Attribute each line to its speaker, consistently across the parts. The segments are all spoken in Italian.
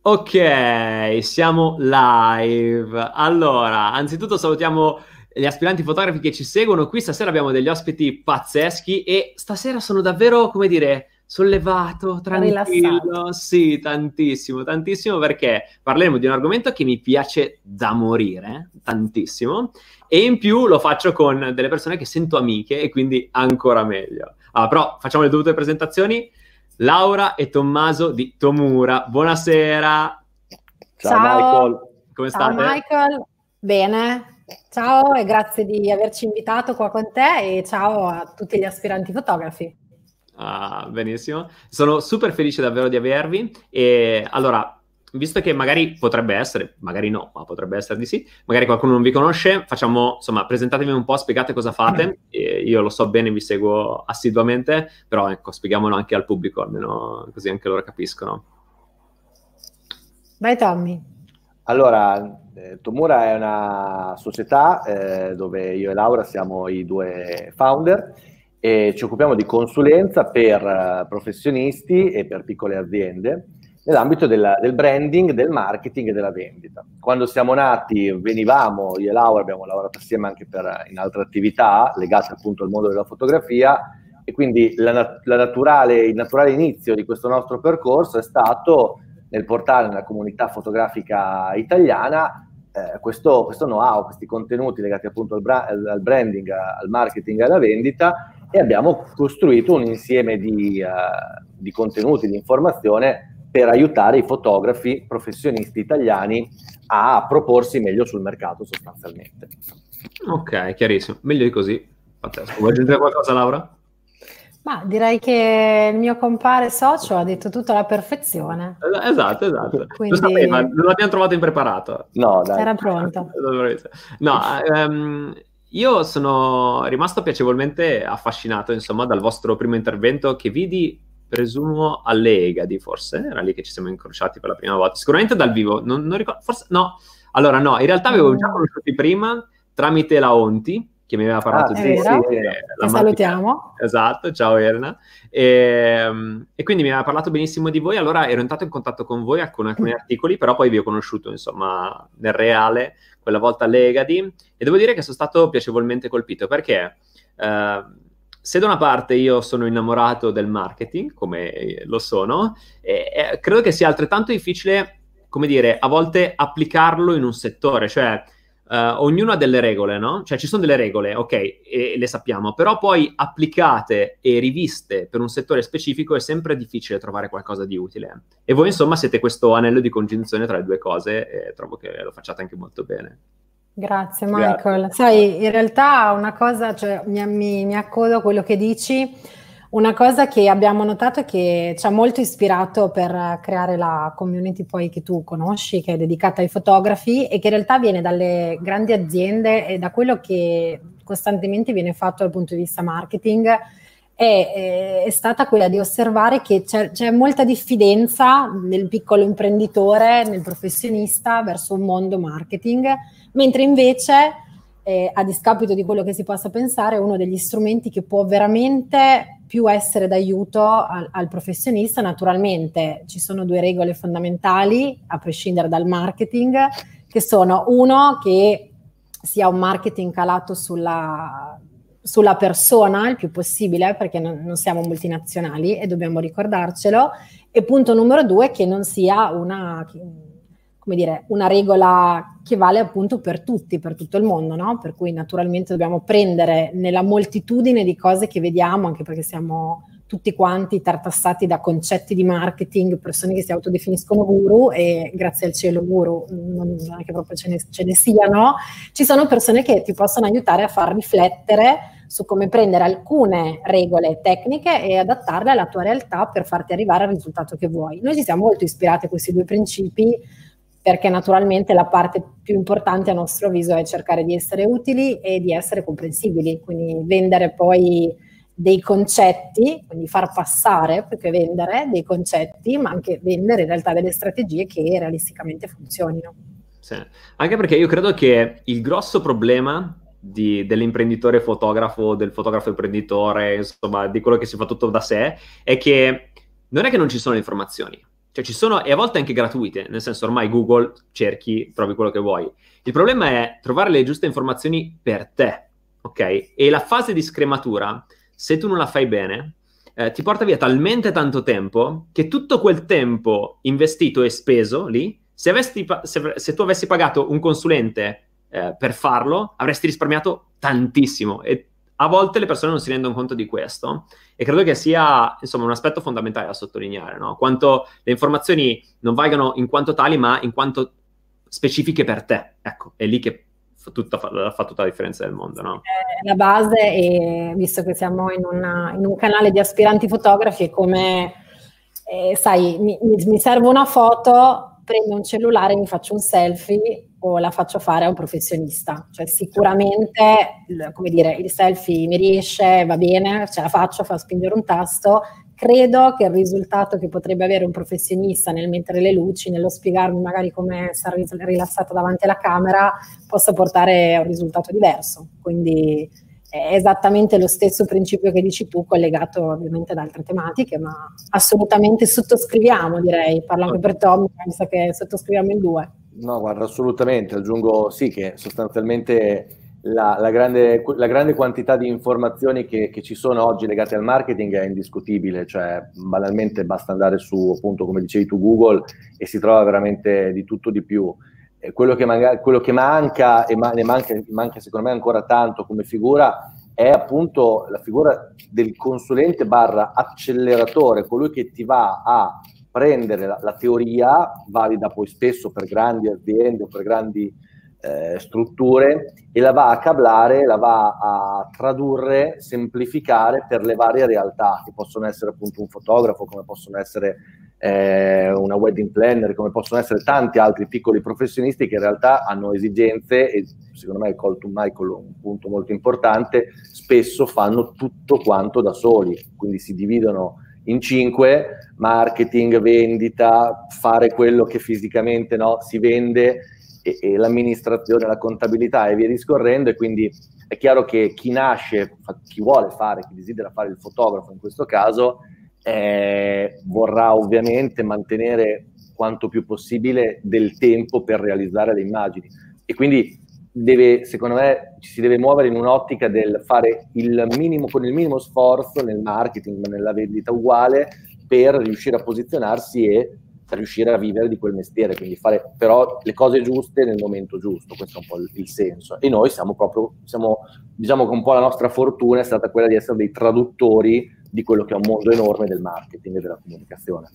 Speaker 1: Ok, siamo live. Allora, anzitutto salutiamo gli aspiranti fotografi che ci seguono. Qui stasera abbiamo degli ospiti pazzeschi e stasera sono davvero, come dire, sollevato, tranquillo. Rilassato. Sì, tantissimo, tantissimo perché parleremo di un argomento che mi piace da morire, tantissimo, e in più lo faccio con delle persone che sento amiche e quindi ancora meglio. Allora, però facciamo le dovute presentazioni. Laura e Tommaso di Tomura. Buonasera.
Speaker 2: Ciao, Ciao. Michael. Come Ciao, state? Michael. Bene. Ciao e grazie di averci invitato qua con te e ciao a tutti gli aspiranti fotografi.
Speaker 1: Ah, benissimo. Sono super felice davvero di avervi. E allora, visto che magari potrebbe essere, magari no, ma potrebbe essere di sì, magari qualcuno non vi conosce, facciamo, insomma, presentatevi un po', spiegate cosa fate, io lo so bene, vi seguo assiduamente, però ecco, spieghiamolo anche al pubblico, almeno così anche loro capiscono.
Speaker 2: Vai Tommy.
Speaker 3: Allora, eh, Tomura è una società eh, dove io e Laura siamo i due founder e ci occupiamo di consulenza per uh, professionisti e per piccole aziende nell'ambito della, del branding, del marketing e della vendita. Quando siamo nati venivamo, io e Laura abbiamo lavorato assieme anche per, in altre attività legate appunto al mondo della fotografia e quindi la, la naturale, il naturale inizio di questo nostro percorso è stato nel portare nella comunità fotografica italiana eh, questo, questo, know-how, questi contenuti legati appunto al, bra- al, branding, al marketing e alla vendita e abbiamo costruito un insieme di, uh, di contenuti, di informazione per aiutare i fotografi professionisti italiani a proporsi meglio sul mercato sostanzialmente.
Speaker 1: Ok, chiarissimo. Meglio di così. Fantastico. Vuoi aggiungere qualcosa, Laura?
Speaker 2: Ma direi che il mio compare socio ha detto tutto alla perfezione.
Speaker 1: Esatto, esatto. Quindi... Lo sapeva, non l'abbiamo trovato impreparato.
Speaker 2: No, dai. Era pronto.
Speaker 1: No, um, io sono rimasto piacevolmente affascinato, insomma, dal vostro primo intervento che vidi presumo alle Egadi, forse, era lì che ci siamo incrociati per la prima volta, sicuramente dal vivo, non, non ricordo, forse no, allora no, in realtà avevo già conosciuti prima tramite la Onti, che mi aveva parlato
Speaker 2: ah, di sì, la salutiamo.
Speaker 1: Esatto, ciao Elena. E, ehm, e, quindi mi aveva parlato benissimo di voi, allora ero entrato in contatto con voi con alcuni articoli, però poi vi ho conosciuto insomma nel reale, quella volta all'Egadi, e devo dire che sono stato piacevolmente colpito perché... Eh, se da una parte io sono innamorato del marketing, come lo sono, eh, credo che sia altrettanto difficile, come dire, a volte applicarlo in un settore, cioè uh, ognuno ha delle regole, no? Cioè ci sono delle regole, ok, e le sappiamo, però poi applicate e riviste per un settore specifico è sempre difficile trovare qualcosa di utile. E voi insomma siete questo anello di congiunzione tra le due cose e trovo che lo facciate anche molto bene.
Speaker 2: Grazie Michael. Grazie. Sai, in realtà una cosa, cioè, mi, mi, mi, accodo a quello che dici, una cosa che abbiamo notato è che ci ha molto ispirato per creare la community poi che tu conosci, che è dedicata ai fotografi e che in realtà viene dalle grandi aziende e da quello che costantemente viene fatto dal punto di vista marketing è, è, stata quella di osservare che c'è, c'è, molta diffidenza nel piccolo imprenditore, nel professionista verso un mondo marketing, mentre invece, eh, a discapito di quello che si possa pensare, è uno degli strumenti che può veramente più essere d'aiuto al, al professionista. Naturalmente ci sono due regole fondamentali, a prescindere dal marketing, che sono uno che sia un marketing calato sulla sulla persona il più possibile, perché non, non, siamo multinazionali e dobbiamo ricordarcelo. E punto numero due, che non sia una, come dire, una regola che vale appunto per tutti, per tutto il mondo, no? Per cui naturalmente dobbiamo prendere nella moltitudine di cose che vediamo, anche perché siamo tutti quanti tartassati da concetti di marketing, persone che si autodefiniscono guru e grazie al cielo guru non, è che proprio ce ne, ce ne siano, ci sono persone che ti possono aiutare a far riflettere su come prendere alcune regole tecniche e adattarle alla tua realtà per farti arrivare al risultato che vuoi. Noi ci siamo molto ispirati a questi due principi perché naturalmente la parte più importante a nostro avviso è cercare di essere utili e di essere comprensibili, quindi vendere poi dei concetti, quindi far passare più che vendere dei concetti, ma anche vendere in realtà delle strategie che realisticamente funzionino.
Speaker 1: Sì. Anche perché io credo che il grosso problema di, dell'imprenditore fotografo, del fotografo imprenditore, insomma, di quello che si fa tutto da sé, è che non è che non ci sono le informazioni, Cioè ci sono, e a volte anche gratuite, nel senso ormai Google cerchi, trovi quello che vuoi. Il problema è trovare le giuste informazioni per te, ok? E la fase di scrematura, se tu non la fai bene, eh, ti porta via talmente tanto tempo che tutto quel tempo investito e speso lì, se, avessi, se, se tu avessi pagato un consulente eh, per farlo, avresti risparmiato tantissimo. E a volte le persone non si rendono conto di questo e credo che sia insomma un aspetto fondamentale da sottolineare, no? quanto le informazioni non valgano in quanto tali ma in quanto specifiche per te, ecco, è lì che fa tutta, fa tutta la differenza del mondo. No?
Speaker 2: La base, e visto che siamo in, una, in un canale di aspiranti fotografi, è come, eh, sai, mi, mi serve una foto, prendo un cellulare, mi faccio un selfie o la faccio fare a un professionista. Cioè sicuramente, come dire, il selfie mi riesce, va bene, ce la faccio, fa spingere un tasto. Credo che il risultato che potrebbe avere un professionista nel mettere le luci, nello spiegarmi magari come stare rilassato davanti alla camera, possa portare a un risultato diverso. Quindi è esattamente lo stesso principio che dici tu, collegato ovviamente ad altre tematiche, ma assolutamente sottoscriviamo, direi. Parlo anche per Tom, penso che sottoscriviamo in due.
Speaker 3: No, guarda, assolutamente. Aggiungo sì che sostanzialmente la, la, grande, la grande, quantità di informazioni che, che, ci sono oggi legate al marketing è indiscutibile, cioè banalmente basta andare su, appunto, come dicevi tu, Google e si trova veramente di tutto di più. Quello che, manca, quello che manca, e ma, ne manca, manca secondo me ancora tanto come figura, è appunto la figura del consulente barra acceleratore, colui che ti va a prendere la, la, teoria, valida poi spesso per grandi aziende o per grandi eh, strutture, e la va a cablare, la va a tradurre, semplificare per le varie realtà, che possono essere appunto un fotografo, come possono essere eh, una wedding planner, come possono essere tanti altri piccoli professionisti che in realtà hanno esigenze e secondo me il call to Michael un punto molto importante, spesso fanno tutto quanto da soli, quindi si dividono in cinque, marketing, vendita, fare quello che fisicamente no, si vende e, e, l'amministrazione, la contabilità e via discorrendo e quindi è chiaro che chi nasce, chi vuole fare, chi desidera fare il fotografo in questo caso, eh, vorrà ovviamente mantenere quanto più possibile del tempo per realizzare le immagini. E quindi deve, secondo me, ci si deve muovere in un'ottica del fare il minimo, con il minimo sforzo nel marketing, nella vendita uguale, per riuscire a posizionarsi e riuscire a vivere di quel mestiere, quindi fare però le cose giuste nel momento giusto, questo è un po' il, il senso. E noi siamo proprio, siamo, diciamo che un po' la nostra fortuna è stata quella di essere dei traduttori di quello che è un mondo enorme del marketing e della comunicazione.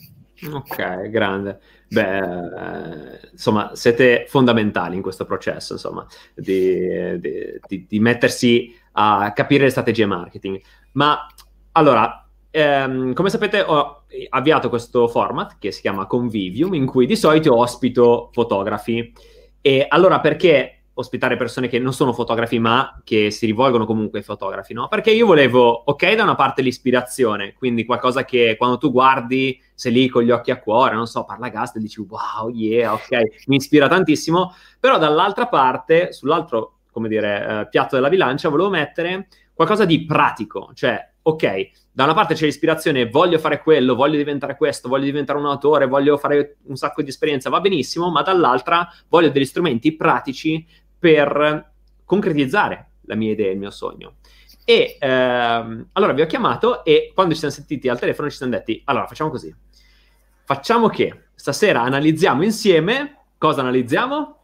Speaker 1: Ok, grande. Beh, eh, insomma, siete fondamentali in questo processo, insomma, di, di, di, di, mettersi a capire le strategie marketing. Ma allora, ehm, come sapete, ho avviato questo format che si chiama Convivium, in cui di solito ospito fotografi. E allora, perché ospitare persone che non sono fotografi, ma che si rivolgono comunque ai fotografi, no? Perché io volevo, ok, da una parte l'ispirazione, quindi qualcosa che quando tu guardi sei lì con gli occhi a cuore, non so, parla Gast e dici wow, yeah, ok, mi ispira tantissimo, però dall'altra parte, sull'altro, come dire, eh, piatto della bilancia, volevo mettere qualcosa di pratico, cioè, ok, da una parte c'è l'ispirazione, voglio fare quello, voglio diventare questo, voglio diventare un autore, voglio fare un sacco di esperienza, va benissimo, ma dall'altra voglio degli strumenti pratici per concretizzare la mia idea, il mio sogno. E ehm, allora vi ho chiamato e quando ci siamo sentiti al telefono ci siamo detti, allora facciamo così, facciamo che stasera analizziamo insieme, cosa analizziamo?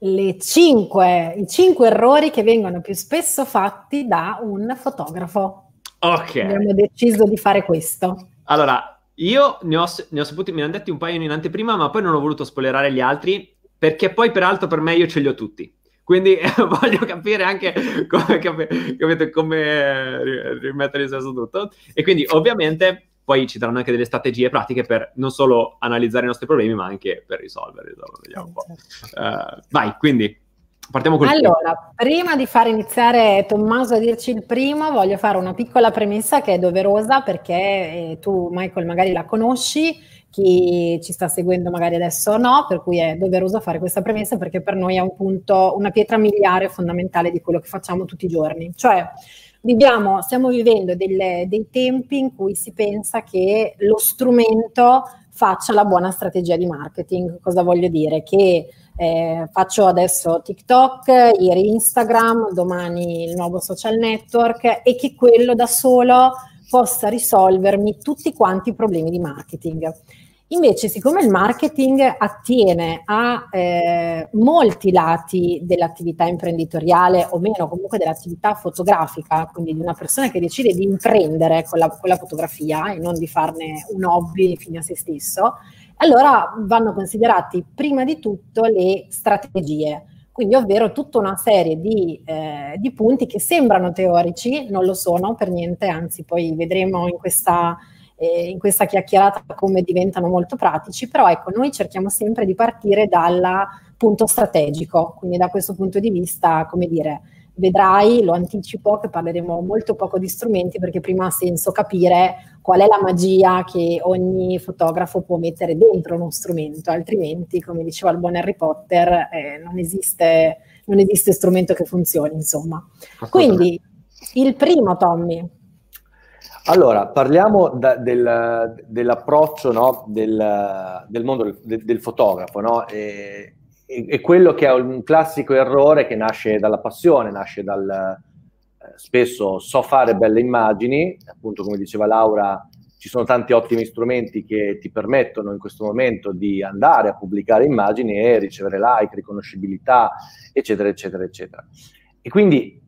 Speaker 2: Le cinque, i cinque errori che vengono più spesso fatti da un fotografo.
Speaker 1: Ok.
Speaker 2: Abbiamo deciso di fare questo.
Speaker 1: Allora, io ne ho, ne ho saputi, me ne hanno detti un paio in anteprima, ma poi non ho voluto spoilerare gli altri perché poi peraltro per me io ce li ho tutti. Quindi voglio capire anche come, capite, come rimettere in senso tutto. E quindi ovviamente poi ci daranno anche delle strategie pratiche per non solo analizzare i nostri problemi, ma anche per risolverli. Vediamo un po'. Uh, vai, quindi partiamo con
Speaker 2: Allora, prima di far iniziare Tommaso a dirci il primo, voglio fare una piccola premessa che è doverosa perché eh, tu, Michael, magari la conosci chi ci sta seguendo magari adesso no, per cui è doveroso fare questa premessa perché per noi è un punto, una pietra miliare fondamentale di quello che facciamo tutti i giorni. Cioè, viviamo, stiamo vivendo delle, dei tempi in cui si pensa che lo strumento faccia la buona strategia di marketing. Cosa voglio dire? Che eh, faccio adesso TikTok, ieri Instagram, domani il nuovo social network e che quello da solo possa risolvermi tutti quanti i problemi di marketing. Invece, siccome il marketing attiene a eh, molti lati dell'attività imprenditoriale o meno, comunque dell'attività fotografica, quindi di una persona che decide di imprendere con la, con la fotografia e non di farne un hobby fine a se stesso, allora vanno considerati prima di tutto le strategie. Quindi, ovvero tutta una serie di, eh, di punti che sembrano teorici, non lo sono per niente, anzi poi vedremo in questa eh, in questa chiacchierata come diventano molto pratici, però ecco, noi cerchiamo sempre di partire dal punto strategico, quindi da questo punto di vista, come dire, vedrai, lo anticipo, che parleremo molto poco di strumenti perché prima ha senso capire qual è la magia che ogni fotografo può mettere dentro uno strumento, altrimenti, come diceva il buon Harry Potter, eh, non, esiste, non esiste strumento che funzioni, insomma. Quindi, il primo, Tommy,
Speaker 3: allora, parliamo da, del, dell'approccio no? del, del, mondo del, del fotografo, no? e, e, e, quello che è un classico errore che nasce dalla passione, nasce dal spesso so fare belle immagini, appunto come diceva Laura, ci sono tanti ottimi strumenti che ti permettono in questo momento di andare a pubblicare immagini e ricevere like, riconoscibilità, eccetera, eccetera, eccetera. E quindi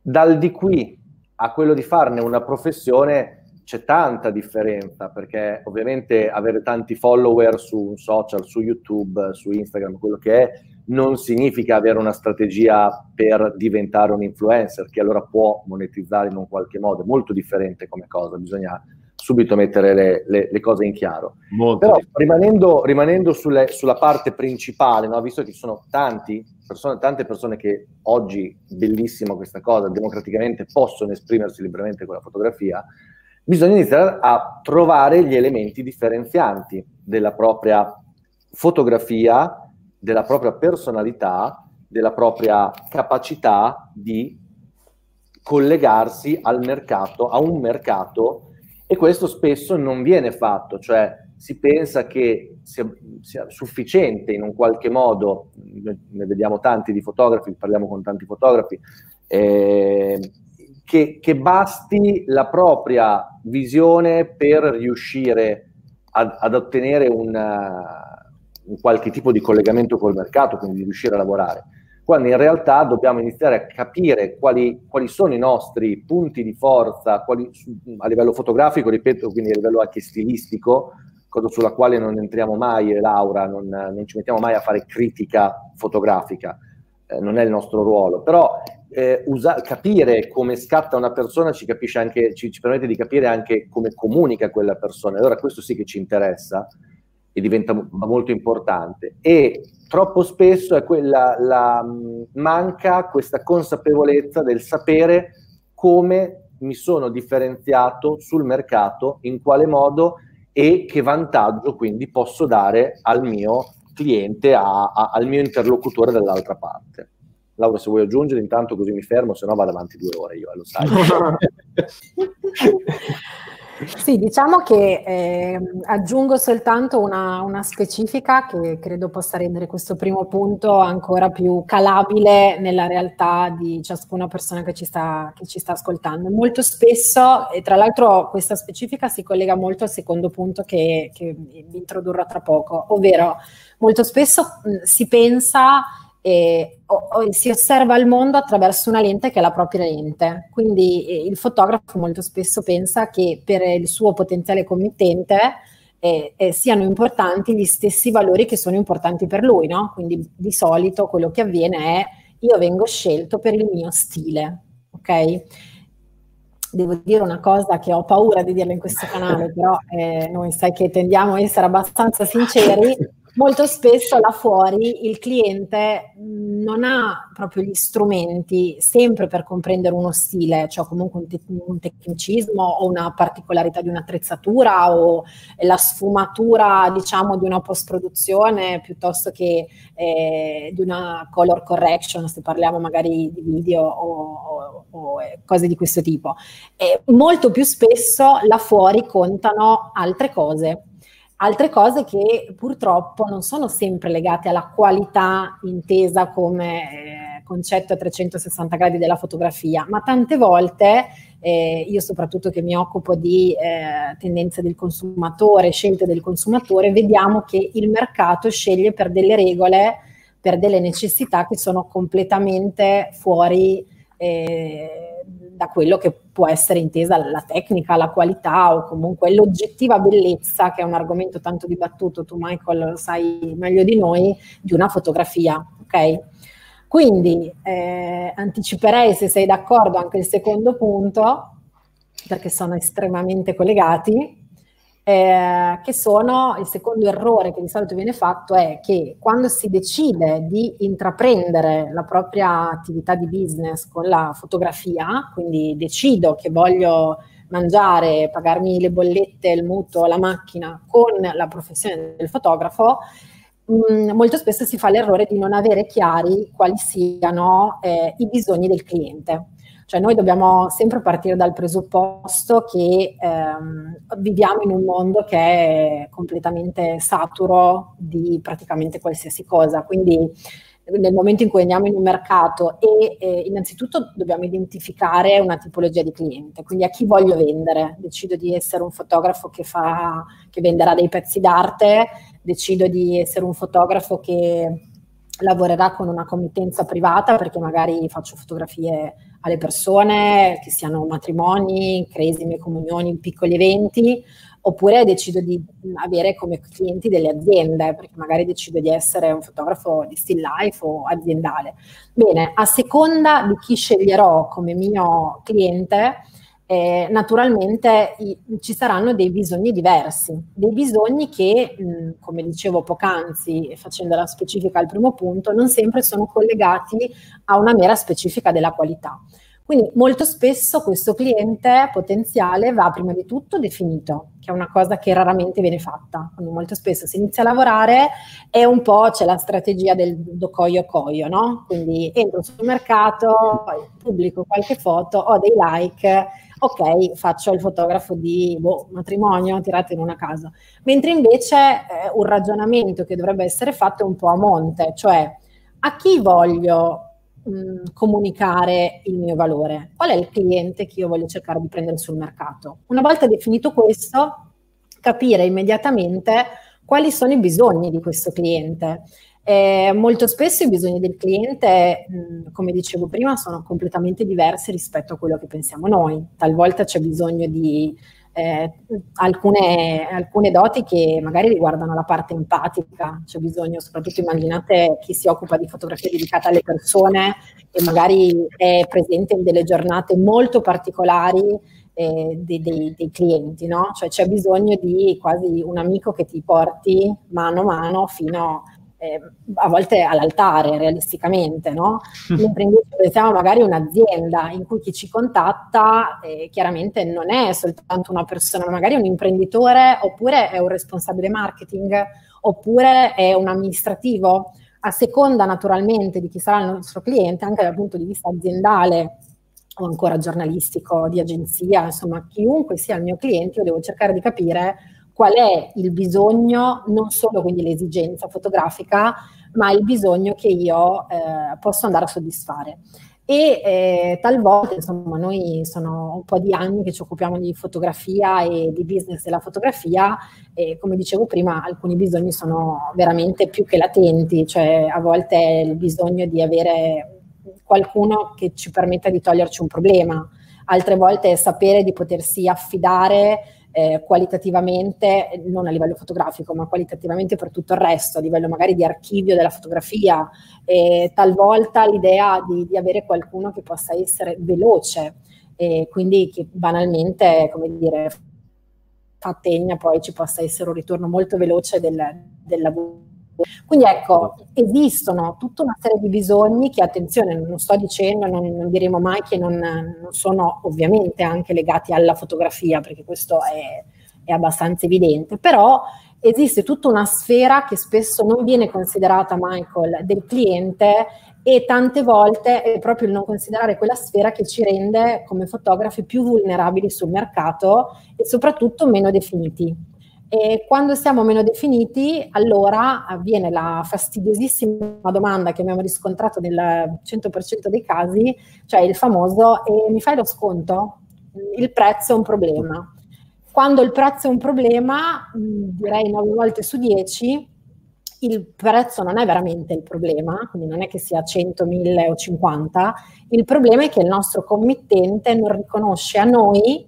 Speaker 3: dal di qui a quello di farne una professione c'è tanta differenza perché ovviamente avere tanti follower su un social, su YouTube, su Instagram, quello che è, non significa avere una strategia per diventare un influencer che allora può monetizzare in un qualche modo, è molto differente come cosa, bisogna subito mettere le, le, le cose in chiaro. Molto Però rimanendo, rimanendo sulle, sulla parte principale, no? visto che ci sono tanti persone, tante persone che oggi, bellissima questa cosa, democraticamente possono esprimersi liberamente con la fotografia, bisogna iniziare a trovare gli elementi differenzianti della propria fotografia, della propria personalità, della propria capacità di collegarsi al mercato, a un mercato e questo spesso non viene fatto, cioè si pensa che sia, sia, sufficiente in un qualche modo, ne vediamo tanti di fotografi, parliamo con tanti fotografi, eh, che, che, basti la propria visione per riuscire ad, ad ottenere una, un qualche tipo di collegamento col mercato, quindi di riuscire a lavorare. Quando in realtà dobbiamo iniziare a capire quali, quali sono i nostri punti di forza quali, a livello fotografico, ripeto, quindi a livello anche stilistico, cosa sulla quale non entriamo mai, Laura, non, non ci mettiamo mai a fare critica fotografica, eh, non è il nostro ruolo, però eh, usa- capire come scatta una persona ci, anche, ci, ci, permette di capire anche come comunica quella persona, allora questo sì che ci interessa e diventa molto importante. E troppo spesso è quella, la, manca questa consapevolezza del sapere come mi sono differenziato sul mercato, in quale modo e che vantaggio quindi posso dare al mio cliente, a, a, al mio interlocutore dall'altra parte. Laura, se vuoi aggiungere, intanto così mi fermo, se no vado avanti due ore io, eh, lo sai.
Speaker 2: Sì, diciamo che eh, aggiungo soltanto una, una, specifica che credo possa rendere questo primo punto ancora più calabile nella realtà di ciascuna persona che ci sta, che ci sta ascoltando. Molto spesso, e tra l'altro questa specifica si collega molto al secondo punto che, che introdurrò tra poco, ovvero molto spesso mh, si pensa e, o, o si osserva il mondo attraverso una lente che è la propria lente. Quindi eh, il fotografo molto spesso pensa che per il suo potenziale committente eh, eh, siano importanti gli stessi valori che sono importanti per lui, no? Quindi di solito quello che avviene è io vengo scelto per il mio stile, ok? Devo dire una cosa che ho paura di dirla in questo canale, però eh, noi sai che tendiamo a essere abbastanza sinceri molto spesso là fuori il cliente non ha proprio gli strumenti sempre per comprendere uno stile, cioè comunque un, te- un tecnicismo o una particolarità di un'attrezzatura o la sfumatura diciamo di una post-produzione piuttosto che eh, di una color correction se parliamo magari di video o, o, o eh, cose di questo tipo. E molto più spesso là fuori contano altre cose Altre cose che purtroppo non sono sempre legate alla qualità intesa come eh, concetto a 360 gradi della fotografia, ma tante volte eh, io soprattutto che mi occupo di eh, tendenze del consumatore, scelte del consumatore, vediamo che il mercato sceglie per delle regole, per delle necessità che sono completamente fuori eh, da quello che può essere intesa la tecnica, la qualità o comunque l'oggettiva bellezza, che è un argomento tanto dibattuto, tu Michael lo sai meglio di noi, di una fotografia, ok? Quindi eh, anticiperei, se sei d'accordo, anche il secondo punto, perché sono estremamente collegati, eh, che sono il secondo errore che di solito viene fatto è che quando si decide di intraprendere la propria attività di business con la fotografia, quindi decido che voglio mangiare, pagarmi le bollette, il mutuo, la macchina con la professione del fotografo, mm, molto spesso si fa l'errore di non avere chiari quali siano eh, i bisogni del cliente. Cioè noi dobbiamo sempre partire dal presupposto che ehm, viviamo in un mondo che è completamente saturo di praticamente qualsiasi cosa, quindi nel momento in cui andiamo in un mercato e eh, innanzitutto dobbiamo identificare una tipologia di cliente, quindi a chi voglio vendere, decido di essere un fotografo che, fa, che venderà dei pezzi d'arte, decido di essere un fotografo che lavorerà con una committenza privata perché magari faccio fotografie alle persone, che siano matrimoni, cresime, comunioni, piccoli eventi, oppure decido di avere come clienti delle aziende, perché magari decido di essere un fotografo di still life o aziendale. Bene, a seconda di chi sceglierò come mio cliente, eh, naturalmente i, ci saranno dei bisogni diversi, dei bisogni che, mh, come dicevo poc'anzi, facendo la specifica al primo punto, non sempre sono collegati a una mera specifica della qualità. Quindi molto spesso questo cliente potenziale va prima di tutto definito, che è una cosa che raramente viene fatta. Quindi molto spesso si inizia a lavorare e un po' c'è la strategia del do coio coio, no? Quindi entro sul mercato, pubblico qualche foto, ho dei like ok, faccio il fotografo di boh, matrimonio tirato in una casa. Mentre invece eh, un ragionamento che dovrebbe essere fatto è un po' a monte, cioè a chi voglio mh, comunicare il mio valore? Qual è il cliente che io voglio cercare di prendere sul mercato? Una volta definito questo, capire immediatamente quali sono i bisogni di questo cliente eh, molto spesso i bisogni del cliente, mh, come dicevo prima, sono completamente diversi rispetto a quello che pensiamo noi. Talvolta c'è bisogno di eh, alcune, alcune, doti che magari riguardano la parte empatica, c'è bisogno, soprattutto immaginate chi si occupa di fotografia dedicata alle persone e magari è presente in delle giornate molto particolari eh, dei, dei, dei, clienti, no? Cioè c'è bisogno di quasi un amico che ti porti mano a mano fino a eh, a volte all'altare realisticamente, no? Mentre invece pensiamo magari a un'azienda in cui chi ci contatta eh, chiaramente non è soltanto una persona, ma magari un imprenditore oppure è un responsabile marketing oppure è un amministrativo, a seconda naturalmente di chi sarà il nostro cliente, anche dal punto di vista aziendale o ancora giornalistico, di agenzia, insomma chiunque sia il mio cliente, io devo cercare di capire qual è il bisogno, non solo quindi l'esigenza fotografica, ma il bisogno che io eh, posso andare a soddisfare. E eh, talvolta, insomma, noi sono un po' di anni che ci occupiamo di fotografia e di business della fotografia e come dicevo prima, alcuni bisogni sono veramente più che latenti, cioè a volte è il bisogno di avere qualcuno che ci permetta di toglierci un problema, altre volte è sapere di potersi affidare eh, qualitativamente, non a livello fotografico, ma qualitativamente per tutto il resto, a livello magari di archivio della fotografia, e talvolta l'idea di, di avere qualcuno che possa essere veloce e quindi che banalmente, come dire, fa tegna, poi ci possa essere un ritorno molto veloce del, del lavoro quindi ecco, esistono tutta una serie di bisogni che, attenzione, non sto dicendo, non, non diremo mai che non, non, sono ovviamente anche legati alla fotografia, perché questo è, è abbastanza evidente, però esiste tutta una sfera che spesso non viene considerata, Michael, del cliente e tante volte è proprio il non considerare quella sfera che ci rende come fotografi più vulnerabili sul mercato e soprattutto meno definiti. E quando siamo meno definiti, allora avviene la fastidiosissima domanda che abbiamo riscontrato nel 100% dei casi, cioè il famoso e mi fai lo sconto? Il prezzo è un problema. Quando il prezzo è un problema, direi 9 volte su 10, il prezzo non è veramente il problema, quindi non è che sia 100, 1000 o 50, il problema è che il nostro committente non riconosce a noi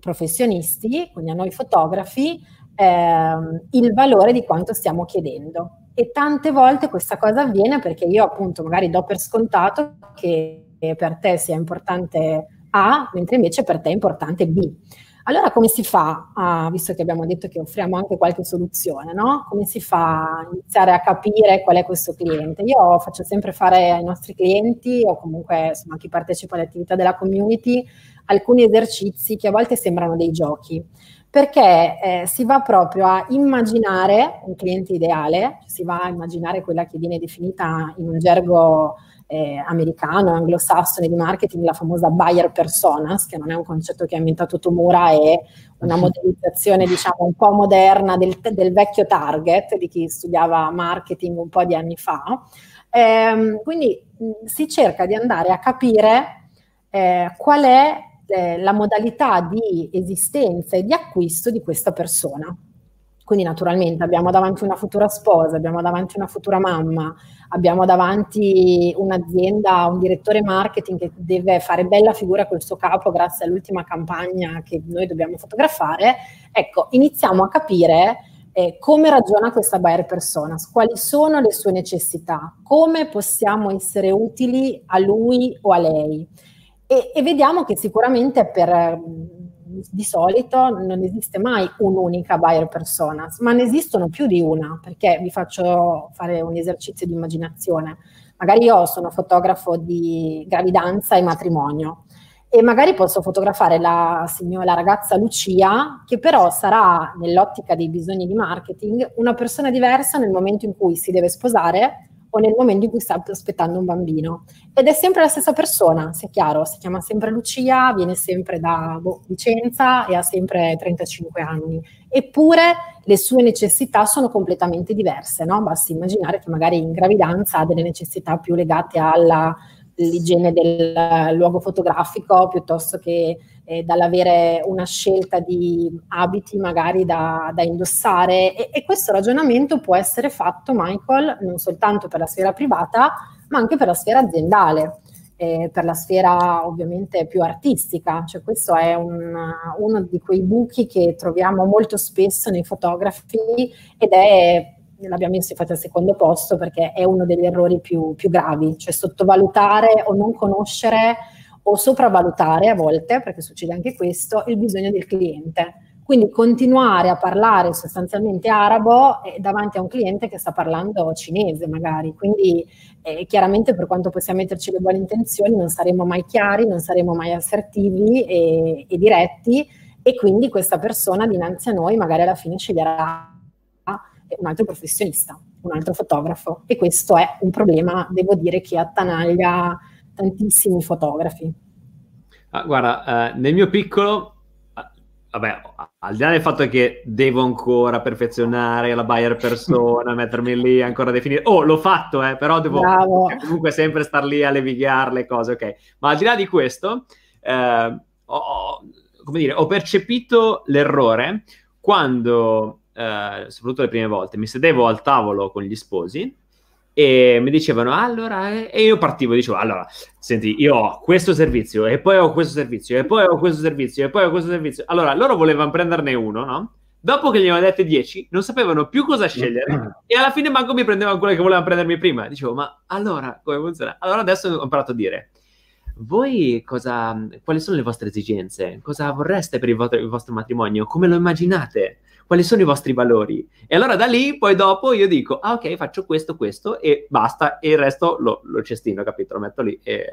Speaker 2: professionisti, quindi a noi fotografi, ehm, il valore di quanto stiamo chiedendo. E tante volte questa cosa avviene perché io appunto magari do per scontato che per te sia importante A, mentre invece per te è importante B. Allora come si fa, a, visto che abbiamo detto che offriamo anche qualche soluzione, no? come si fa a iniziare a capire qual è questo cliente? Io faccio sempre fare ai nostri clienti o comunque insomma, a chi partecipa alle attività della community alcuni esercizi che a volte sembrano dei giochi perché eh, si va proprio a immaginare un cliente ideale, si va a immaginare quella che viene definita in un gergo eh, americano, anglosassone di marketing, la famosa buyer personas, che non è un concetto che ha inventato Tomura, è una modellizzazione diciamo un po' moderna del, del vecchio target di chi studiava marketing un po' di anni fa. Eh, quindi mh, si cerca di andare a capire eh, qual è eh, la modalità di esistenza e di acquisto di questa persona. Quindi naturalmente abbiamo davanti una futura sposa, abbiamo davanti una futura mamma, abbiamo davanti un'azienda, un direttore marketing che deve fare bella figura col suo capo grazie all'ultima campagna che noi dobbiamo fotografare. Ecco, iniziamo a capire eh, come ragiona questa buyer persona, quali sono le sue necessità, come possiamo essere utili a lui o a lei. E, e vediamo che sicuramente per, di solito non esiste mai un'unica buyer persona, ma ne esistono più di una, perché vi faccio fare un esercizio di immaginazione. Magari io sono fotografo di gravidanza e matrimonio e magari posso fotografare la, signora, la ragazza Lucia, che però sarà nell'ottica dei bisogni di marketing una persona diversa nel momento in cui si deve sposare o nel momento in cui sta aspettando un bambino. Ed è sempre la stessa persona, sia chiaro, si chiama sempre Lucia, viene sempre da boh, Vicenza e ha sempre 35 anni. Eppure le sue necessità sono completamente diverse, no? Basti immaginare che magari in gravidanza ha delle necessità più legate all'igiene del luogo fotografico piuttosto che eh, dall'avere una scelta di abiti magari da, da indossare e, e, questo ragionamento può essere fatto, Michael, non soltanto per la sfera privata, ma anche per la sfera aziendale. Eh, per la sfera ovviamente più artistica, cioè questo è un, uno di quei buchi che troviamo molto spesso nei fotografi ed è l'abbiamo messo infatti al secondo posto perché è uno degli errori più, più gravi, cioè sottovalutare o non conoscere o sopravvalutare a volte, perché succede anche questo, il bisogno del cliente. Quindi continuare a parlare sostanzialmente arabo eh, davanti a un cliente che sta parlando cinese magari. Quindi eh, chiaramente per quanto possiamo metterci le buone intenzioni non saremo mai chiari, non saremo mai assertivi e, e diretti e quindi questa persona dinanzi a noi magari alla fine sceglierà un altro professionista, un altro fotografo e questo è un problema, devo dire, che attanaglia tantissimi fotografi.
Speaker 1: Ah, guarda, eh, nel mio piccolo, ah, vabbè, al di là del fatto che devo ancora perfezionare la buyer persona, mettermi lì ancora a definire, oh, l'ho fatto, eh, però devo comunque sempre star lì a levigare le cose, ok. Ma al di là di questo, eh, ho, come dire, ho percepito l'errore quando, eh, soprattutto le prime volte, mi sedevo al tavolo con gli sposi e mi dicevano allora eh", e io partivo dicevo allora senti io ho questo servizio e poi ho questo servizio e poi ho questo servizio e poi ho questo servizio allora loro volevano prenderne uno no? dopo che gli avevano dette 10 non sapevano più cosa scegliere e alla fine manco mi prendevano quelle che volevano prendermi prima dicevo ma allora come funziona allora adesso ho imparato a dire voi cosa, quali sono le vostre esigenze? Cosa vorreste per il vostro, il vostro matrimonio? Come lo immaginate? Quali sono i vostri valori. E allora da lì, poi dopo io dico, ah ok, faccio questo, questo e basta, e il resto lo, lo cestino, capito? Lo metto lì e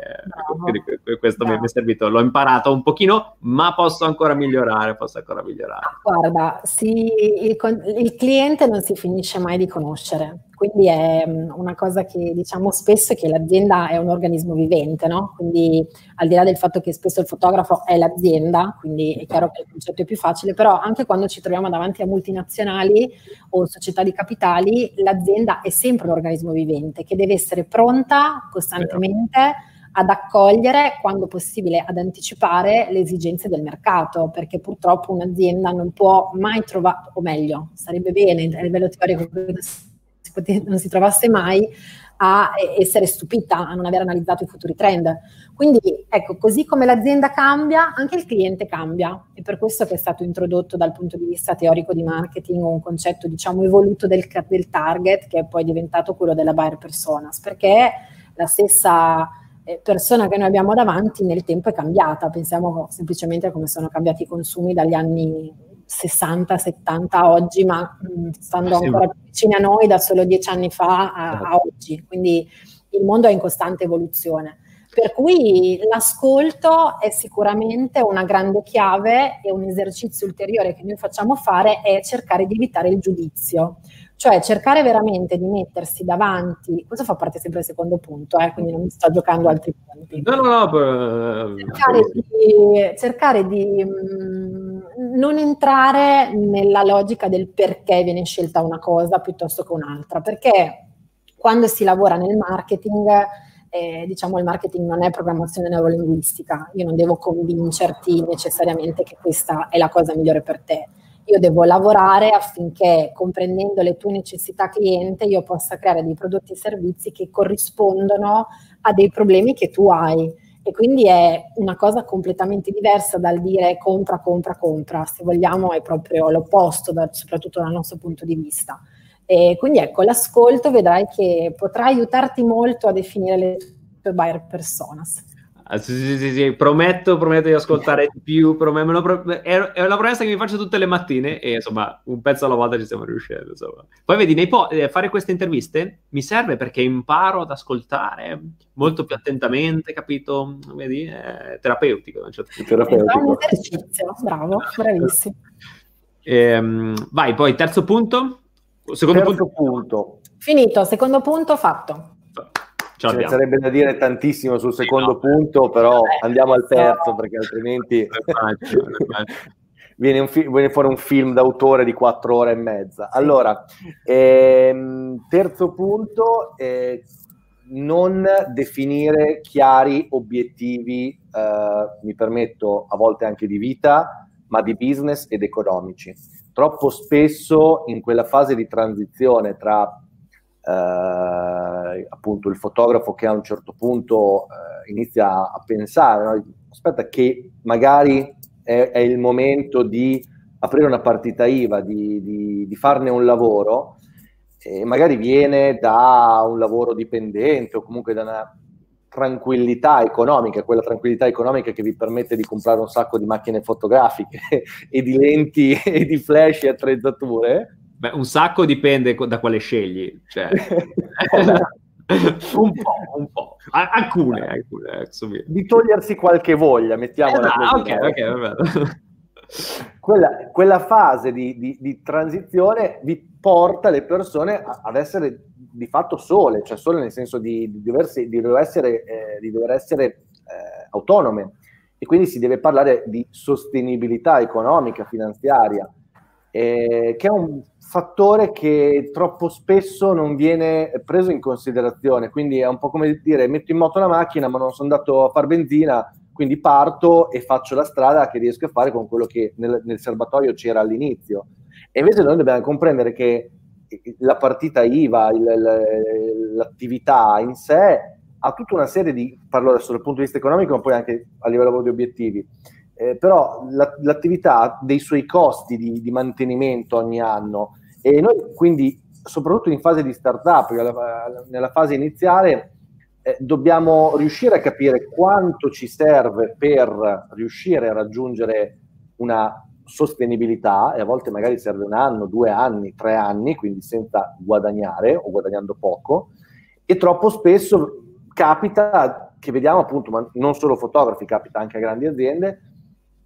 Speaker 1: quindi, questo Bravo. mi è servito. L'ho imparato un pochino, ma posso ancora migliorare, posso ancora migliorare.
Speaker 2: Guarda, sì, il, il cliente non si finisce mai di conoscere quindi è mm, una cosa che diciamo spesso è che l'azienda è un organismo vivente, no? Quindi al di là del fatto che spesso il fotografo è l'azienda, quindi è chiaro che il concetto è più facile, però anche quando ci troviamo davanti a multinazionali o società di capitali, l'azienda è sempre un organismo vivente che deve essere pronta costantemente ad accogliere, quando possibile, ad anticipare le esigenze del mercato, perché purtroppo un'azienda non può mai trovare, o meglio, sarebbe bene a livello teorico non si trovasse mai a essere stupita, a non aver analizzato i futuri trend. Quindi ecco, così come l'azienda cambia, anche il cliente cambia. È per questo che è stato introdotto dal punto di vista teorico di marketing un concetto, diciamo, evoluto del, del target, che è poi diventato quello della buyer personas, perché la stessa eh, persona che noi abbiamo davanti nel tempo è cambiata. Pensiamo semplicemente a come sono cambiati i consumi dagli anni 60, 70 oggi, ma mh, stando sì. ancora più vicini a noi da solo dieci anni fa a, a certo. oggi. Quindi il mondo è in costante evoluzione. Per cui l'ascolto è sicuramente una grande chiave e un esercizio ulteriore che noi facciamo fare è cercare di evitare il giudizio, cioè cercare veramente di mettersi davanti, questo fa parte sempre del secondo punto, eh, quindi non mi sto giocando altri punti. No, no, no. Cercare di, cercare di mh, non entrare nella logica del perché viene scelta una cosa piuttosto che un'altra, perché quando si lavora nel marketing eh, diciamo il marketing non è programmazione neurolinguistica, io non devo convincerti necessariamente che questa è la cosa migliore per te. Io devo lavorare affinché, comprendendo le tue necessità cliente, io possa creare dei prodotti e servizi che corrispondono a dei problemi che tu hai. E quindi è una cosa completamente diversa dal dire compra, compra, compra. Se vogliamo è proprio l'opposto, da, soprattutto dal nostro punto di vista. E quindi ecco, l'ascolto vedrai che potrà aiutarti molto a definire le tue buyer personas.
Speaker 1: Ah, sì, sì, sì, sì, prometto, prometto di ascoltare di più, prometto, pro- è, una promessa che mi faccio tutte le mattine e insomma un pezzo alla volta ci stiamo riuscendo. Insomma. Poi vedi, nei po- eh, fare queste interviste mi serve perché imparo ad ascoltare molto più attentamente, capito? Vedi, è terapeutico.
Speaker 2: Certo terapeutico. È un esercizio, bravo, bravissimo.
Speaker 1: Ehm, vai, poi terzo punto.
Speaker 3: Secondo punto. punto.
Speaker 2: Finito, secondo punto fatto.
Speaker 3: Ce ne sarebbe da dire tantissimo sul secondo no, punto, però andiamo al terzo perché altrimenti viene, fi- viene, fuori un film d'autore di quattro ore e mezza. Allora, ehm, terzo punto, eh, non definire chiari obiettivi, eh, mi permetto a volte anche di vita, ma di business ed economici. Troppo spesso in quella fase di transizione tra eh, appunto il fotografo che a un certo punto eh, inizia a pensare, no? aspetta che magari è, è, il momento di aprire una partita IVA, di, di, di farne un lavoro, e magari viene da un lavoro dipendente o comunque da una tranquillità economica, quella tranquillità economica che vi permette di comprare un sacco di macchine fotografiche e di lenti e di flash e attrezzature.
Speaker 1: Beh, un sacco dipende da quale scegli. Cioè... un po', un po'. Alcune, alcune.
Speaker 3: Di togliersi qualche voglia, mettiamola eh, così. Ok, ok, vabbè. Quella, quella, fase di, di, di, transizione vi porta le persone ad essere di fatto sole, cioè sole nel senso di, di, doversi, di dover essere, eh, di dover essere eh, autonome e quindi si deve parlare di sostenibilità economica, finanziaria, eh, che è un fattore che troppo spesso non viene preso in considerazione, quindi è un po' come dire metto in moto la macchina ma non sono andato a far benzina, quindi parto e faccio la strada che riesco a fare con quello che nel, nel serbatoio c'era all'inizio. E invece noi dobbiamo comprendere che la partita IVA, il, l'attività in sé ha tutta una serie di, parlo adesso dal punto di vista economico, ma poi anche a livello di obiettivi, eh, però la, l'attività ha dei suoi costi di, di, mantenimento ogni anno. E noi quindi, soprattutto in fase di startup, nella fase iniziale, eh, dobbiamo riuscire a capire quanto ci serve per riuscire a raggiungere una sostenibilità e a volte magari serve un anno, due anni, tre anni, quindi senza guadagnare o guadagnando poco. E troppo spesso capita che vediamo appunto, ma non solo fotografi, capita anche a grandi aziende,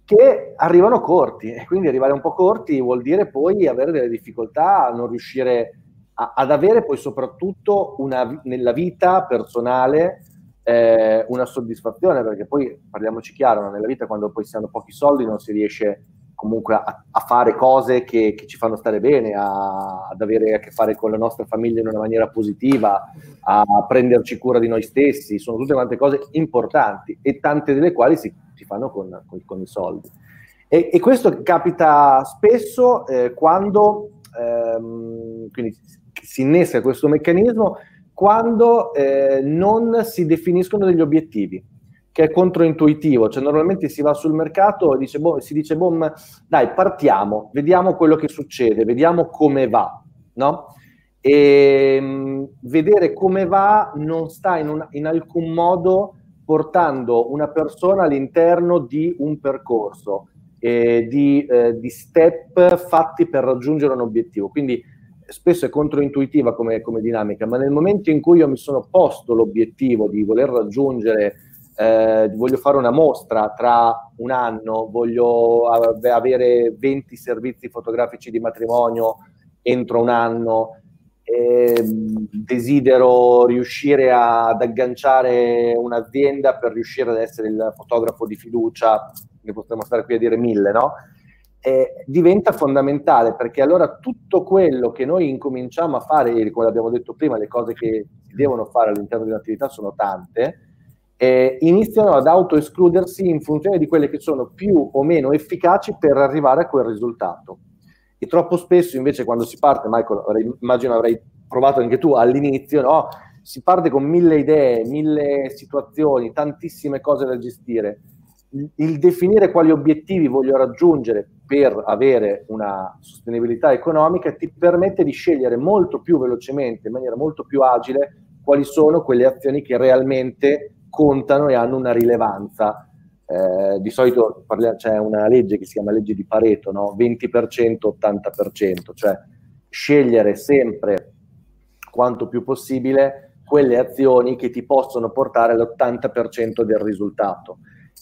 Speaker 3: che arrivano corti e quindi arrivare un po' corti vuol dire poi avere delle difficoltà a non riuscire a, ad avere poi soprattutto una, nella vita personale eh, una soddisfazione, perché poi parliamoci chiaro, nella vita quando poi si hanno pochi soldi non si riesce comunque a, a fare cose che, che, ci fanno stare bene, a, ad avere a che fare con la nostra famiglia in una maniera positiva, a prenderci cura di noi stessi, sono tutte quante cose importanti e tante delle quali si, si fanno con, con, con, i soldi. E, e, questo capita spesso eh, quando ehm, si innesca questo meccanismo quando eh, non si definiscono degli obiettivi che è controintuitivo, cioè normalmente si va sul mercato e dice, boh, si dice, boh, dai, partiamo, vediamo quello che succede, vediamo come va, no? E mh, mm, vedere come va non sta in, un, in alcun modo portando una persona all'interno di un percorso, eh, di, eh, di, step fatti per raggiungere un obiettivo. Quindi spesso è controintuitiva come, come dinamica, ma nel momento in cui io mi sono posto l'obiettivo di voler raggiungere eh, voglio fare una mostra tra un anno, voglio avere 20 servizi fotografici di matrimonio entro un anno, eh, desidero riuscire ad agganciare un'azienda per riuscire ad essere il fotografo di fiducia, ne potremmo stare qui a dire mille, no? Eh, diventa fondamentale perché allora tutto quello che noi incominciamo a fare, come abbiamo detto prima, le cose che si devono fare all'interno di un'attività sono tante, eh, iniziano ad autoescludersi in funzione di quelle che sono più o meno efficaci per arrivare a quel risultato. E troppo spesso invece quando si parte, Michael, avrei, immagino avrai provato anche tu all'inizio, no? si parte con mille idee, mille situazioni, tantissime cose da gestire. Il definire quali obiettivi voglio raggiungere per avere una sostenibilità economica ti permette di scegliere molto più velocemente, in maniera molto più agile, quali sono quelle azioni che realmente contano e hanno una rilevanza. Eh, di solito parla, c'è una legge che si chiama legge di Pareto, no? 20%, 80%, cioè scegliere sempre quanto più possibile quelle azioni che ti possono portare all'80% del risultato.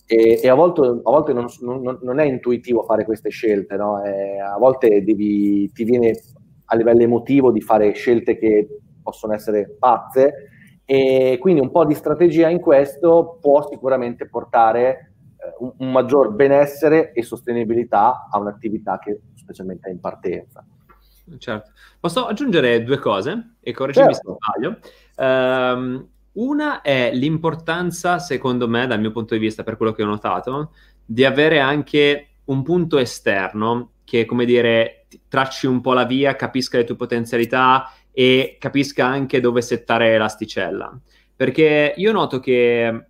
Speaker 3: E, e a volte, a volte non, non, non, è intuitivo fare queste scelte, no? eh, a volte devi, ti viene a livello emotivo di fare scelte che possono essere pazze, e quindi un po' di strategia in questo può sicuramente portare un, un, maggior benessere e sostenibilità a un'attività che specialmente è in partenza.
Speaker 1: Certo. Posso aggiungere due cose e correggimi certo. se sbaglio. Um, una è l'importanza, secondo me, dal mio punto di vista, per quello che ho notato, di avere anche un punto esterno che, come dire, tracci un po' la via, capisca le tue potenzialità e capisca anche dove settare l'asticella. Perché io noto che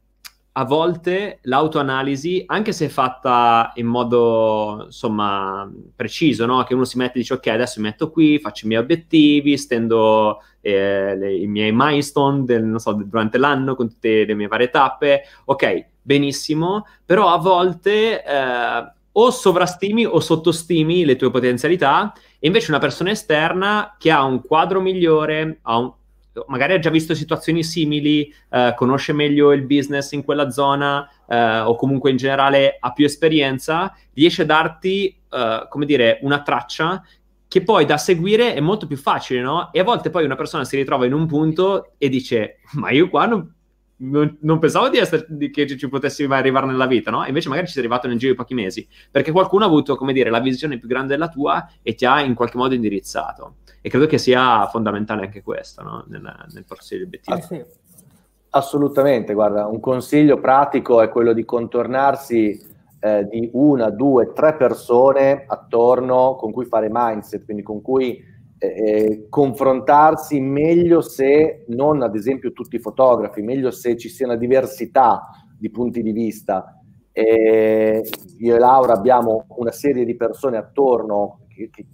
Speaker 1: a volte l'autoanalisi, anche se fatta in modo insomma preciso, no? che uno si mette e dice ok, adesso mi metto qui, faccio i miei obiettivi, stendo eh, le, i miei milestone del, so, durante l'anno con tutte le mie varie tappe, ok, benissimo, però a volte eh, o sovrastimi o sottostimi le tue potenzialità e invece una persona esterna che ha un quadro migliore, un, magari ha già visto situazioni simili, eh, conosce meglio il business in quella zona eh, o comunque in generale ha più esperienza, riesce a darti, eh, come dire, una traccia che poi da seguire è molto più facile, no? E a volte poi una persona si ritrova in un punto e dice, ma io qua non, non, non, pensavo di essere, di, che ci potessi arrivare nella vita, no? invece magari ci sei arrivato nel giro di pochi mesi, perché qualcuno ha avuto, come dire, la visione più grande della tua e ti ha in qualche modo indirizzato. E credo che sia fondamentale anche questo, no? Nel, nel perseguire gli obiettivi. Ah, sì.
Speaker 3: Assolutamente, guarda, un consiglio pratico è quello di contornarsi eh, di una, due, tre persone attorno con cui fare mindset, quindi con cui eh, confrontarsi meglio se non ad esempio tutti i fotografi, meglio se ci sia una diversità di punti di vista. Eh, io e Laura abbiamo una serie di persone attorno, che, che,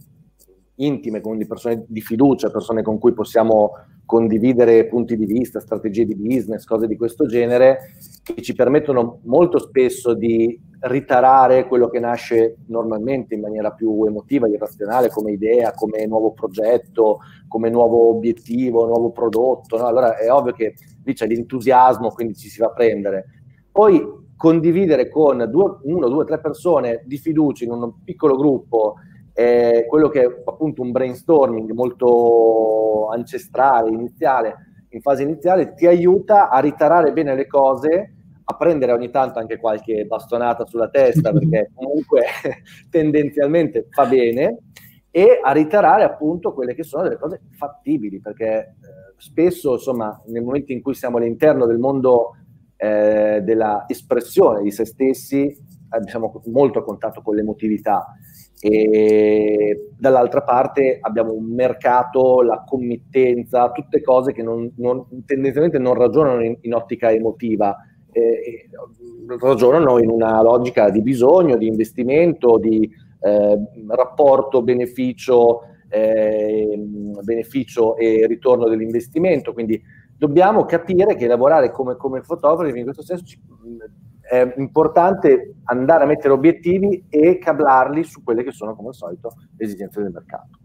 Speaker 3: intime, quindi persone di fiducia, persone con cui possiamo condividere punti di vista, strategie di business, cose di questo genere, che ci permettono molto spesso di ritarare quello che nasce normalmente in maniera più emotiva, irrazionale, come idea, come nuovo progetto, come nuovo obiettivo, nuovo prodotto. No? Allora è ovvio che lì c'è l'entusiasmo, quindi ci si va a prendere. Poi condividere con due, uno, due, tre persone di fiducia in un piccolo gruppo eh, quello che è appunto un brainstorming molto ancestrale, iniziale, in fase iniziale, ti aiuta a ritarare bene le cose, a prendere ogni tanto anche qualche bastonata sulla testa, perché comunque tendenzialmente fa bene, e a ritarare appunto quelle che sono delle cose fattibili, perché eh, spesso, insomma, nel momento in cui siamo all'interno del mondo eh, della espressione di se stessi, eh, siamo molto a contatto con l'emotività. E dall'altra parte abbiamo un mercato, la committenza, tutte cose che non, non, tendenzialmente non ragionano in, in ottica emotiva, eh, ragionano in una logica di bisogno, di investimento, di eh, rapporto beneficio, eh, beneficio e ritorno dell'investimento. Quindi dobbiamo capire che lavorare come, come fotografi in questo senso ci, è importante andare a mettere obiettivi e cablarli su quelle che sono, come al solito, le esigenze del mercato.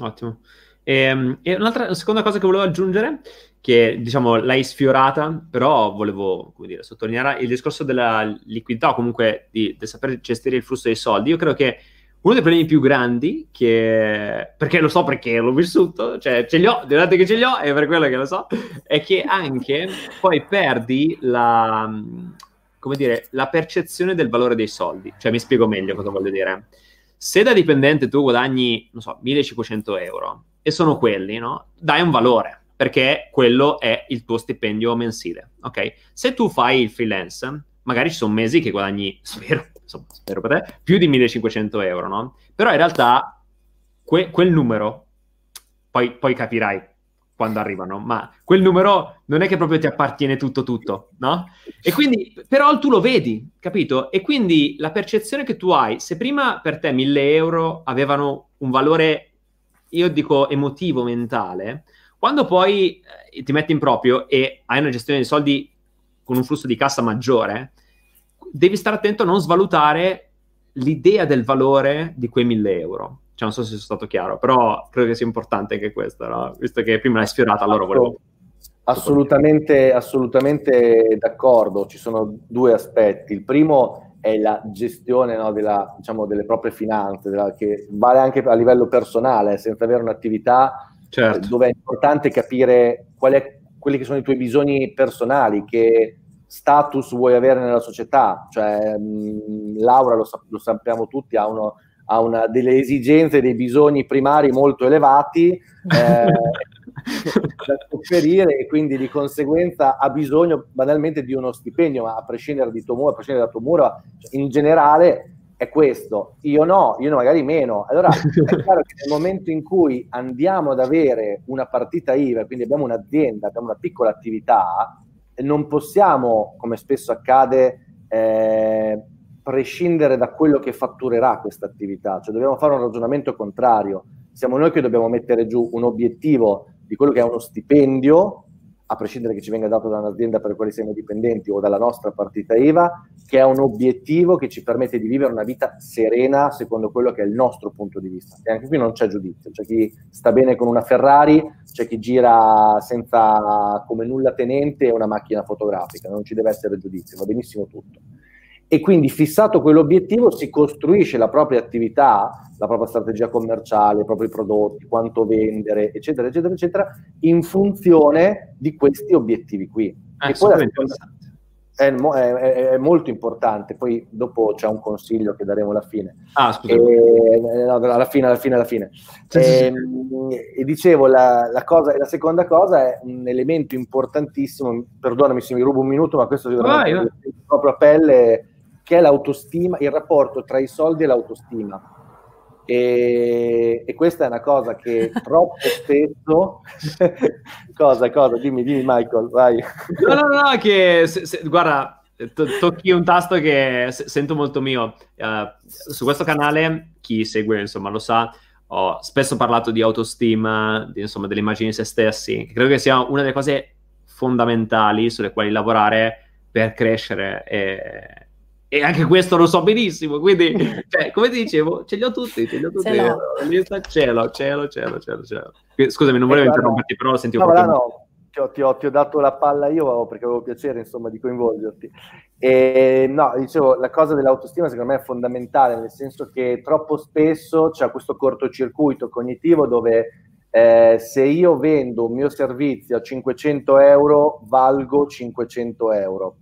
Speaker 1: Ottimo. E, ehm, e un'altra seconda cosa che volevo aggiungere, che diciamo l'hai sfiorata, però volevo dire, sottolineare il discorso della liquidità o comunque di, di saper gestire il flusso dei soldi. Io credo che uno dei problemi più grandi, che perché lo so perché l'ho vissuto, cioè ce li ho, guardate che ce li ho, è per quello che lo so, è che anche poi perdi la, dire, la percezione del valore dei soldi. Cioè, mi spiego meglio cosa voglio dire. Se da dipendente tu guadagni, non so, 1500 euro e sono quelli, no? Dai un valore, perché quello è il tuo stipendio mensile, ok? Se tu fai il freelance, magari ci sono mesi che guadagni, spero, insomma, spero per te, più di 1500 euro, no? Però in realtà que- quel numero, poi, poi capirai quando arrivano, ma quel numero non è che proprio ti appartiene tutto tutto, no? E quindi, però tu lo vedi, capito? E quindi la percezione che tu hai, se prima per te 1000 euro avevano un valore, io dico emotivo, mentale, quando poi eh, ti metti in proprio e hai una gestione dei soldi con un flusso di cassa maggiore, devi stare attento a non svalutare l'idea del valore di quei 1000 euro cioè, non so se sono stato chiaro, però credo che sia importante anche questo, no? visto che prima l'hai sfiorata, allora volevo...
Speaker 3: Assolutamente, assolutamente d'accordo, ci sono due aspetti. Il primo è la gestione no, della, diciamo, delle proprie finanze, della, che vale anche a livello personale, senza avere un'attività certo. dove è importante capire qual è, quelli che sono i tuoi bisogni personali, che status vuoi avere nella società. Cioè, mh, Laura, lo, lo sappiamo tutti, ha uno, ha una, delle esigenze, dei bisogni primari molto elevati eh, da sofferire e quindi di conseguenza ha bisogno banalmente di uno stipendio, ma a prescindere, di Tomura, a prescindere da Tomura, in generale è questo. Io no, io no, magari meno. Allora è chiaro che nel momento in cui andiamo ad avere una partita IVA, quindi abbiamo un'azienda, abbiamo una piccola attività, non possiamo, come spesso accade, eh, prescindere da quello che fatturerà questa attività, cioè dobbiamo fare un ragionamento contrario. Siamo noi che dobbiamo mettere giù un obiettivo di quello che è uno stipendio, a prescindere che ci venga dato da un'azienda per quale siamo dipendenti o dalla nostra partita IVA, che è un obiettivo che ci permette di vivere una vita serena secondo quello che è il nostro punto di vista. E anche qui non c'è giudizio, c'è chi sta bene con una Ferrari, c'è chi gira senza come nulla tenente una macchina fotografica, non ci deve essere giudizio, va benissimo tutto e quindi fissato quell'obiettivo si costruisce la propria attività, la propria strategia commerciale, i propri prodotti, quanto vendere, eccetera, eccetera, eccetera, in funzione di questi obiettivi qui.
Speaker 1: Eh, e poi
Speaker 3: è, è, è, molto importante, poi dopo c'è un consiglio che daremo alla fine.
Speaker 1: Ah, scusa.
Speaker 3: E, alla fine, alla fine, alla fine. Sì, e, ehm, sì. e, dicevo, la, la, cosa, la seconda cosa è un elemento importantissimo, perdonami se mi rubo un minuto, ma questo sicuramente è proprio a pelle che è l'autostima, il rapporto tra i soldi e l'autostima. E, e questa è una cosa che troppo spesso... cosa, cosa? Dimmi, dimmi Michael, vai.
Speaker 1: No, no, no, che se, se, guarda, to- tocchi un tasto che se- sento molto mio. Uh, su questo canale, chi segue, insomma, lo sa, ho spesso parlato di autostima, di, insomma, delle immagini di se stessi. Credo che sia una delle cose fondamentali sulle quali lavorare per crescere e e anche questo lo so benissimo, quindi, cioè, come ti dicevo, ce li ho tutti, ce li ho tutti, lista cielo, cielo, cielo, cielo, cielo. Scusami, non volevo eh, interromperti, però lo sentivo
Speaker 3: no, proprio... No, ti ho, ti, ho, ti ho, dato la palla io perché avevo piacere, insomma, di coinvolgerti. E, no, dicevo, la cosa dell'autostima secondo me è fondamentale, nel senso che troppo spesso c'è questo cortocircuito cognitivo dove eh, se io vendo un mio servizio a 500 euro, valgo 500 euro.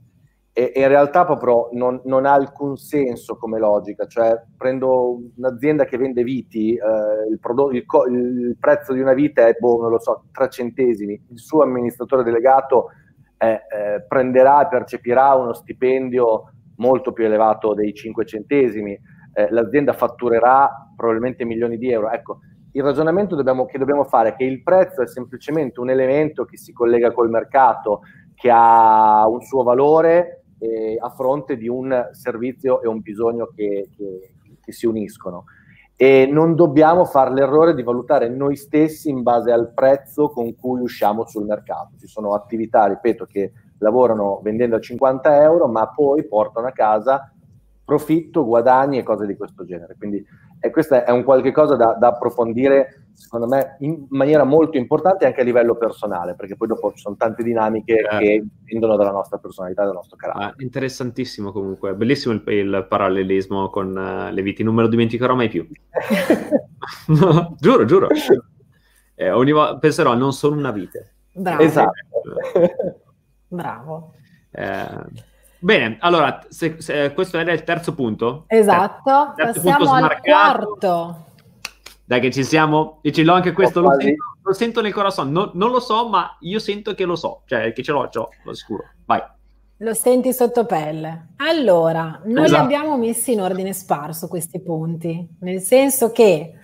Speaker 3: E, e in realtà proprio non, non, ha alcun senso come logica, cioè prendo un'azienda che vende viti, eh, il, prodotto, il, il, prezzo di una vite è, boh, non lo so, 3 centesimi, il suo amministratore delegato eh, eh, prenderà e percepirà uno stipendio molto più elevato dei 5 centesimi, eh, l'azienda fatturerà probabilmente milioni di euro. Ecco, il ragionamento dobbiamo, che dobbiamo fare è che il prezzo è semplicemente un elemento che si collega col mercato, che ha un suo valore eh, a fronte di un servizio e un bisogno che, che, che si uniscono. E non dobbiamo fare l'errore di valutare noi stessi in base al prezzo con cui usciamo sul mercato. Ci sono attività, ripeto, che lavorano vendendo a 50 euro, ma poi portano a casa profitto, guadagni e cose di questo genere. Quindi e questo è un qualche cosa da, da, approfondire, secondo me, in maniera molto importante anche a livello personale, perché poi dopo ci sono tante dinamiche eh. che dipendono dalla nostra personalità, dal nostro carattere.
Speaker 1: Ah, interessantissimo comunque, bellissimo il, il parallelismo con uh, le viti, non me lo dimenticherò mai più. giuro, giuro. Eh, ogni volta penserò, non sono una vite.
Speaker 2: Bravo. Esatto. Bravo.
Speaker 1: Eh, Bene, allora, se, se questo era il terzo punto.
Speaker 2: Esatto, terzo passiamo punto al quarto.
Speaker 1: Dai che ci siamo, e ce l'ho anche questo, lo sento, lo sento, nel corazon, non, non, lo so, ma io sento che lo so, cioè che ce l'ho, ce l'ho, lo sicuro. Vai.
Speaker 2: Lo senti sotto pelle. Allora, noi esatto. li abbiamo messi in ordine sparso questi punti, nel senso che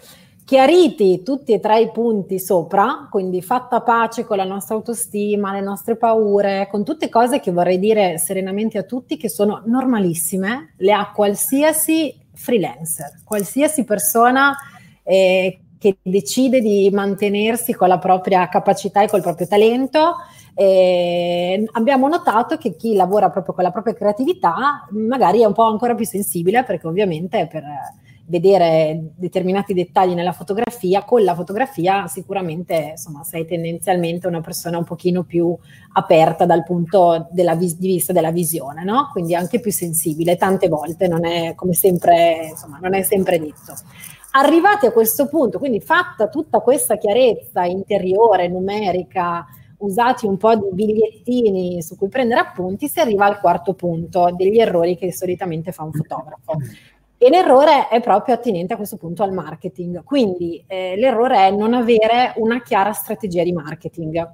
Speaker 2: Chiariti tutti e tre i punti sopra, quindi fatta pace con la nostra autostima, le nostre paure, con tutte cose che vorrei dire serenamente a tutti che sono normalissime, le ha qualsiasi freelancer, qualsiasi persona eh, che decide di mantenersi con la propria capacità e col proprio talento. Eh, abbiamo notato che chi lavora proprio con la propria creatività magari è un po' ancora più sensibile perché ovviamente per vedere determinati dettagli nella fotografia, con la fotografia sicuramente insomma, sei tendenzialmente una persona un pochino più aperta dal punto vis- di vista della visione, no? quindi anche più sensibile, tante volte non è come sempre, insomma, non è sempre detto. Arrivati a questo punto, quindi fatta tutta questa chiarezza interiore, numerica, usati un po' di bigliettini su cui prendere appunti, si arriva al quarto punto degli errori che solitamente fa un fotografo. E l'errore è proprio attinente a questo punto al marketing. Quindi eh, l'errore è non avere una chiara strategia di marketing.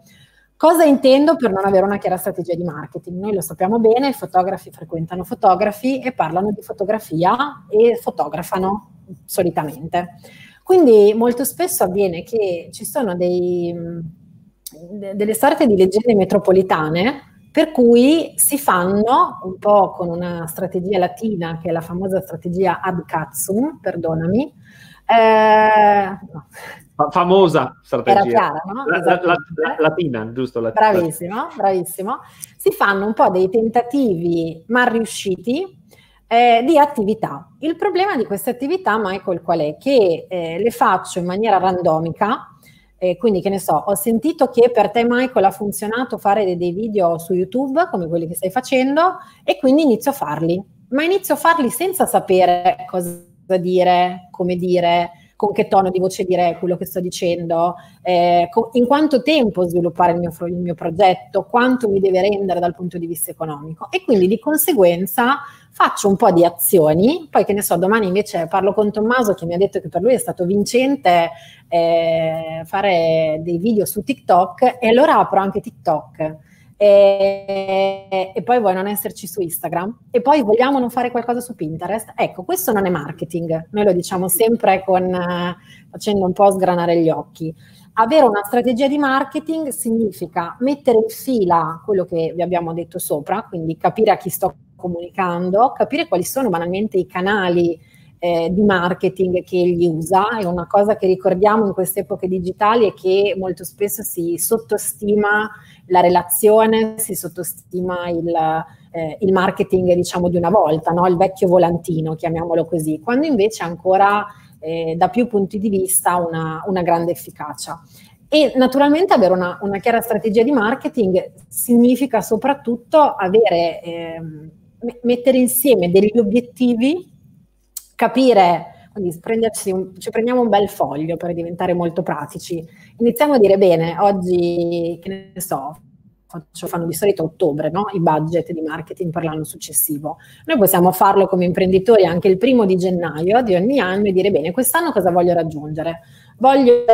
Speaker 2: Cosa intendo per non avere una chiara strategia di marketing? Noi lo sappiamo bene, i fotografi frequentano fotografi e parlano di fotografia e fotografano solitamente. Quindi molto spesso avviene che ci sono dei, delle sorte di leggende metropolitane per cui si fanno un po' con una strategia latina, che è la famosa strategia ad cazzum, perdonami.
Speaker 1: Eh, no. famosa strategia.
Speaker 2: Era chiara, no? La, la,
Speaker 1: la, latina, giusto?
Speaker 2: Latina. Bravissimo, bravissimo. Si fanno un po' dei tentativi mal riusciti eh, di attività. Il problema di queste attività, Michael, qual è? Che eh, le faccio in maniera randomica, eh, quindi, che ne so, ho sentito che per te, Michael, ha funzionato fare dei, dei video su YouTube, come quelli che stai facendo, e quindi inizio a farli. Ma inizio a farli senza sapere cosa dire, come dire, con che tono di voce dire quello che sto dicendo, eh, in quanto tempo sviluppare il mio, il mio, progetto, quanto mi deve rendere dal punto di vista economico. E quindi di conseguenza faccio un po' di azioni, poi che ne so, domani invece parlo con Tommaso che mi ha detto che per lui è stato vincente eh, fare dei video su TikTok e allora apro anche TikTok. E, e, poi vuoi non esserci su Instagram e poi vogliamo non fare qualcosa su Pinterest. Ecco, questo non è marketing, noi lo diciamo sempre con, eh, facendo un po' sgranare gli occhi. Avere una strategia di marketing significa mettere in fila quello che vi abbiamo detto sopra, quindi capire a chi sto comunicando, capire quali sono banalmente i canali eh, di marketing che egli usa. È una cosa che ricordiamo in queste epoche digitali è che molto spesso si sottostima la relazione, si sottostima il, eh, il marketing diciamo di una volta, no? il vecchio volantino, chiamiamolo così, quando invece ancora eh, da più punti di vista una, una grande efficacia. E naturalmente avere una, una, chiara strategia di marketing significa soprattutto avere, eh, mettere insieme degli obiettivi, capire Quindi un, ci prendiamo un bel foglio per diventare molto pratici. Iniziamo a dire, bene, oggi, che ne so, faccio, fanno di solito ottobre no? i budget di marketing per l'anno successivo. Noi possiamo farlo come imprenditori anche il primo di gennaio di ogni anno e dire, bene, quest'anno cosa voglio raggiungere? Voglio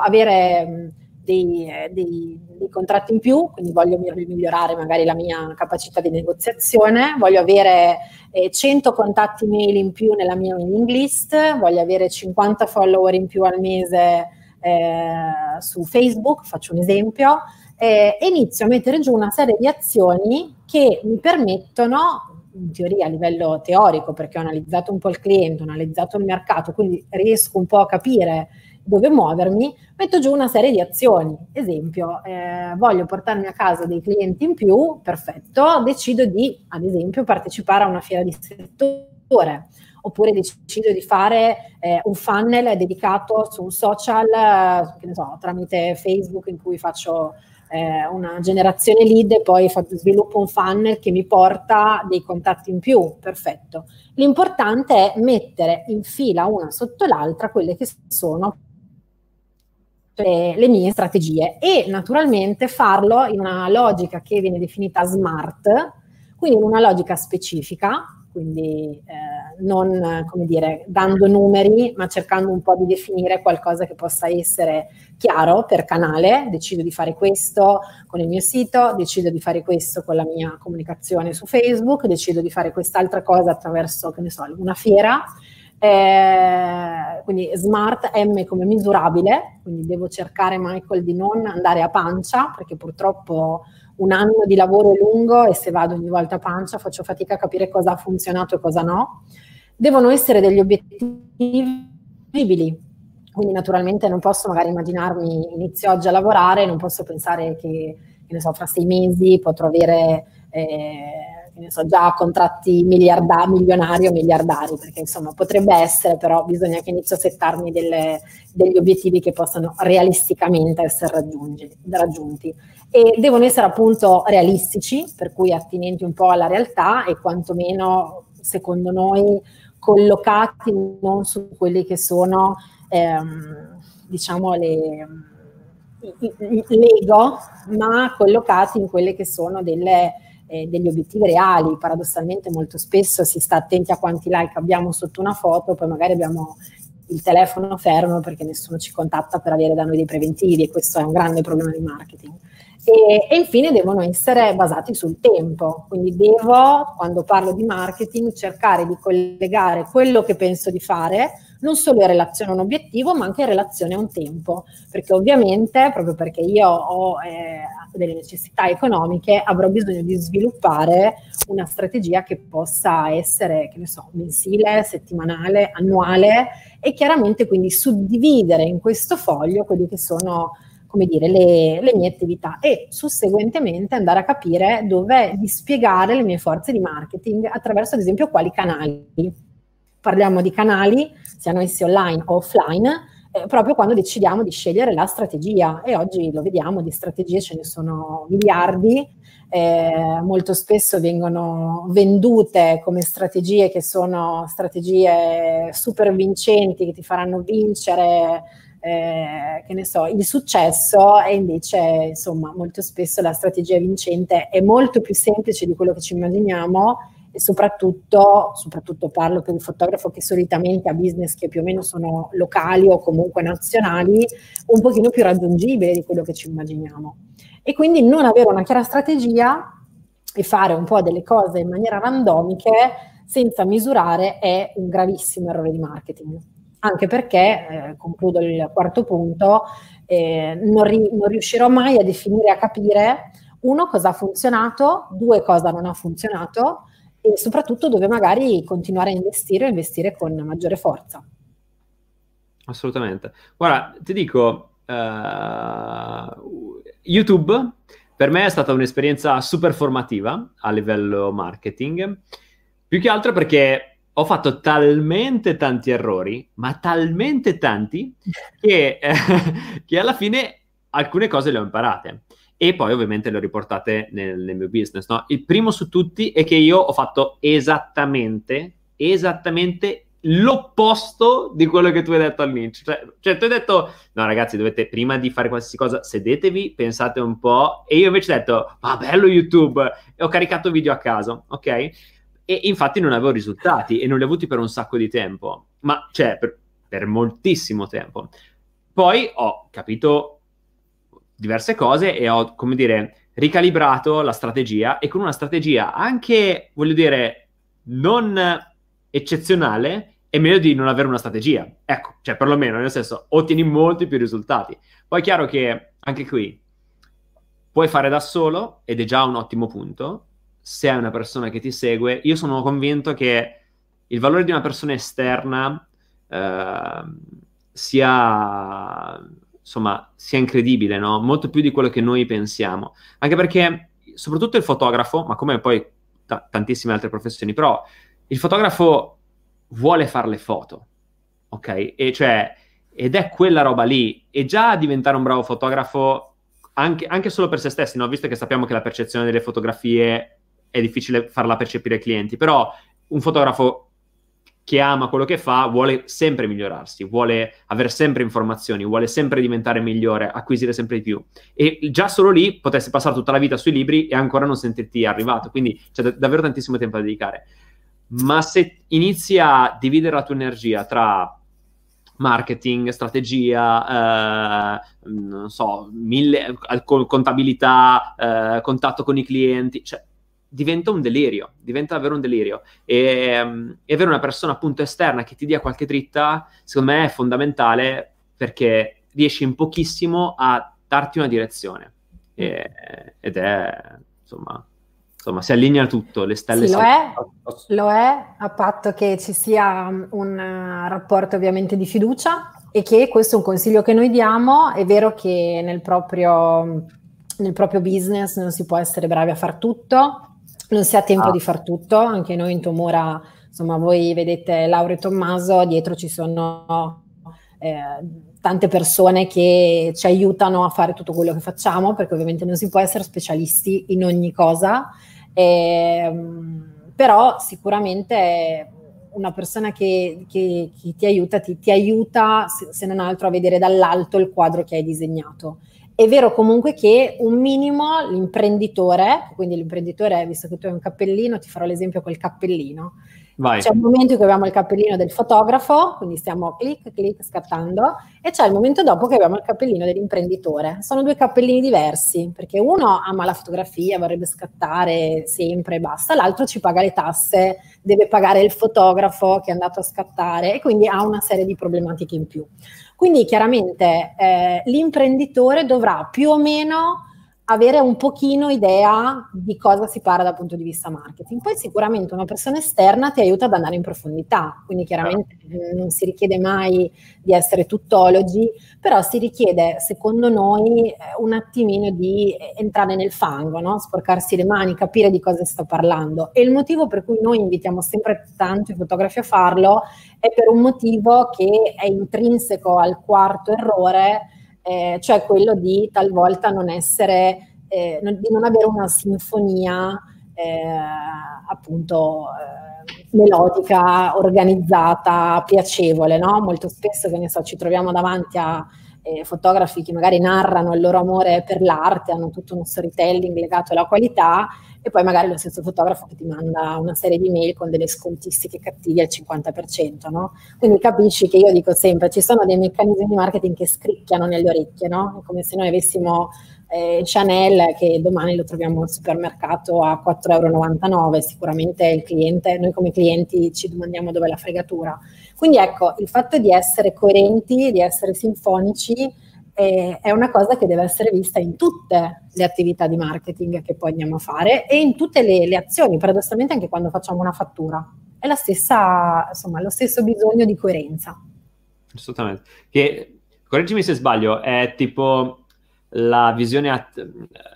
Speaker 2: avere dei, eh, dei, dei, contratti in più, quindi voglio migliorare magari la mia capacità di negoziazione, voglio avere eh, 100 contatti mail in più nella mia mailing list, voglio avere 50 follower in più al mese eh, su Facebook, faccio un esempio, eh, e inizio a mettere giù una serie di azioni che mi permettono in teoria a livello teorico, perché ho analizzato un po' il cliente, ho analizzato il mercato, quindi riesco un po' a capire dove muovermi, metto giù una serie di azioni. Esempio, eh, voglio portarmi a casa dei clienti in più, perfetto, decido di, ad esempio, partecipare a una fiera di settore oppure decido di fare eh, un funnel dedicato su un social, eh, che ne so, tramite Facebook in cui faccio eh, una generazione lead e poi sviluppo un funnel che mi porta dei contatti in più, perfetto. L'importante è mettere in fila una sotto l'altra quelle che sono le, le mie strategie e naturalmente farlo in una logica che viene definita smart, quindi in una logica specifica, quindi eh, non come dire dando numeri, ma cercando un po' di definire qualcosa che possa essere chiaro per canale. Decido di fare questo con il mio sito, decido di fare questo con la mia comunicazione su Facebook, decido di fare quest'altra cosa attraverso, che ne so, una fiera eh, quindi smart M come misurabile, quindi devo cercare Michael di non andare a pancia perché purtroppo un anno di lavoro è lungo e se vado ogni volta a pancia faccio fatica a capire cosa ha funzionato e cosa no. Devono essere degli obiettivi visibili, quindi naturalmente non posso magari immaginarmi inizio oggi a lavorare, non posso pensare che, che so, fra sei mesi potrò avere... Eh, ne so, già contratti miliarda, milionari o miliardari, perché insomma potrebbe essere, però bisogna che inizio a settarmi delle, degli obiettivi che possano realisticamente essere raggiunti. E devono essere appunto realistici, per cui attinenti un po' alla realtà e quantomeno, secondo noi, collocati non su quelli che sono, ehm, diciamo, le l'ego, ma collocati in quelle che sono delle eh, degli obiettivi reali. Paradossalmente molto spesso si sta attenti a quanti like abbiamo sotto una foto, poi magari abbiamo il telefono fermo perché nessuno ci contatta per avere da noi dei preventivi e questo è un grande problema di marketing. E, e, infine devono essere basati sul tempo, quindi devo, quando parlo di marketing, cercare di collegare quello che penso di fare non solo in relazione a un obiettivo, ma anche in relazione a un tempo, perché ovviamente, proprio perché io ho eh, delle necessità economiche, avrò bisogno di sviluppare una strategia che possa essere, che ne so, mensile, settimanale, annuale e chiaramente quindi suddividere in questo foglio quelli che sono come dire, le, le, mie attività e susseguentemente andare a capire dove dispiegare le mie forze di marketing attraverso ad esempio quali canali. Parliamo di canali, siano essi online o offline, eh, proprio quando decidiamo di scegliere la strategia. E oggi lo vediamo, di strategie ce ne sono miliardi, eh, molto spesso vengono vendute come strategie che sono strategie super vincenti che ti faranno vincere eh, che ne so, il successo. E invece, insomma, molto spesso la strategia vincente è molto più semplice di quello che ci immaginiamo e soprattutto, soprattutto parlo per il fotografo che solitamente ha business che più o meno sono locali o comunque nazionali, un pochino più raggiungibile di quello che ci immaginiamo. E quindi non avere una chiara strategia e fare un po' delle cose in maniera randomiche senza misurare è un gravissimo errore di marketing anche perché, eh, concludo il quarto punto, eh, non, ri- non riuscirò mai a definire, a capire, uno, cosa ha funzionato, due, cosa non ha funzionato e soprattutto dove magari continuare a investire o investire con maggiore forza.
Speaker 1: Assolutamente. Guarda, ti dico, uh, YouTube per me è stata un'esperienza super formativa a livello marketing, più che altro perché ho fatto talmente tanti errori, ma talmente tanti, che, eh, che, alla fine alcune cose le ho imparate. E poi ovviamente le ho riportate nel, nel mio business. No? Il primo su tutti è che io ho fatto esattamente, esattamente l'opposto di quello che tu hai detto all'inizio. Cioè, cioè, tu hai detto, no ragazzi, dovete, prima di fare qualsiasi cosa, sedetevi, pensate un po', e io invece ho detto, ma bello YouTube, e ho caricato video a caso, ok? E infatti non avevo risultati, e non li ho avuti per un sacco di tempo, ma cioè, per, per moltissimo tempo. Poi ho capito diverse cose e ho, come dire, ricalibrato la strategia, e con una strategia anche, voglio dire, non eccezionale, è meglio di non avere una strategia. Ecco, cioè perlomeno, nel senso, ottieni molti più risultati. Poi è chiaro che anche qui puoi fare da solo ed è già un ottimo punto. Se hai una persona che ti segue, io sono convinto che il valore di una persona esterna eh, sia, insomma, sia incredibile, no? Molto più di quello che noi pensiamo. Anche perché, soprattutto il fotografo, ma come poi t- tantissime altre professioni, però il fotografo vuole fare le foto, ok? E cioè, ed è quella roba lì. E già diventare un bravo fotografo, anche, anche solo per se stessi, no? Visto che sappiamo che la percezione delle fotografie è difficile farla percepire ai clienti, però un fotografo che ama quello che fa vuole sempre migliorarsi, vuole avere sempre informazioni, vuole sempre diventare migliore, acquisire sempre di più. E già solo lì potresti passare tutta la vita sui libri e ancora non sentirti arrivato, quindi c'è d- davvero tantissimo tempo da dedicare ma se inizi a dividere la tua energia tra marketing, strategia, eh, non so, mille, contabilità, eh, contatto con i clienti, cioè diventa un delirio, diventa davvero un delirio. E, um, e, avere una persona appunto esterna che ti dia qualche dritta, secondo me è fondamentale perché riesci in pochissimo a darti una direzione. E, ed è, insomma, insomma, si allinea tutto, le stelle
Speaker 2: sì, lo è, lo è, a patto che ci sia un uh, rapporto ovviamente di fiducia e che questo è un consiglio che noi diamo, è vero che nel proprio, nel proprio business non si può essere bravi a far tutto, non si ha tempo ah. di far tutto, anche noi in Tomura, insomma, voi vedete Laura e Tommaso, dietro ci sono... Eh, tante persone che ci aiutano a fare tutto quello che facciamo, perché ovviamente non si può essere specialisti in ogni cosa, eh, però sicuramente una persona che, che, che ti aiuta, ti, ti aiuta se, se, non altro a vedere dall'alto il quadro che hai disegnato. È vero comunque che un minimo l'imprenditore, quindi l'imprenditore, visto che tu hai un cappellino, ti farò l'esempio col cappellino, Vai. C'è un momento in cui abbiamo il cappellino del fotografo, quindi stiamo clic, clic, scattando, e c'è il momento dopo che abbiamo il cappellino dell'imprenditore. Sono due cappellini diversi, perché uno ama la fotografia, vorrebbe scattare sempre e basta, l'altro ci paga le tasse, deve pagare il fotografo che è andato a scattare e quindi ha una serie di problematiche in più. Quindi chiaramente eh, l'imprenditore dovrà più o meno avere un pochino idea di cosa si parla dal punto di vista marketing. Poi sicuramente una persona esterna ti aiuta ad andare in profondità, quindi chiaramente ah. non si richiede mai di essere tuttologi, però si richiede, secondo noi, eh, un attimino di entrare nel fango, no? sporcarsi le mani, capire di cosa sta parlando. E il motivo per cui noi invitiamo sempre tanto i fotografi a farlo è per un motivo che è intrinseco al quarto errore, eh, cioè quello di talvolta non essere, eh, non, di non avere una sinfonia eh, appunto eh, melodica, organizzata, piacevole, no? Molto spesso, che ne so, ci troviamo davanti a eh, fotografi che magari narrano il loro amore per l'arte, hanno tutto uno storytelling legato alla qualità e poi magari lo stesso fotografo che ti manda una serie di mail con delle scontistiche cattive al 50%, no? Quindi capisci che io dico sempre, ci sono dei meccanismi di marketing che scricchiano nelle orecchie, no? Come se noi avessimo eh, Chanel che domani lo troviamo al supermercato a 4,99 euro, sicuramente il cliente, noi come clienti ci domandiamo dove è la fregatura. Quindi ecco, il fatto di essere coerenti, di essere sinfonici, eh, è una cosa che deve essere vista in tutte le attività di marketing che poi andiamo a fare e in tutte le, le azioni, paradossalmente anche quando facciamo una fattura. È la stessa, insomma, lo stesso bisogno di coerenza.
Speaker 1: Assolutamente. Che, correggimi se sbaglio, è tipo la visione, at-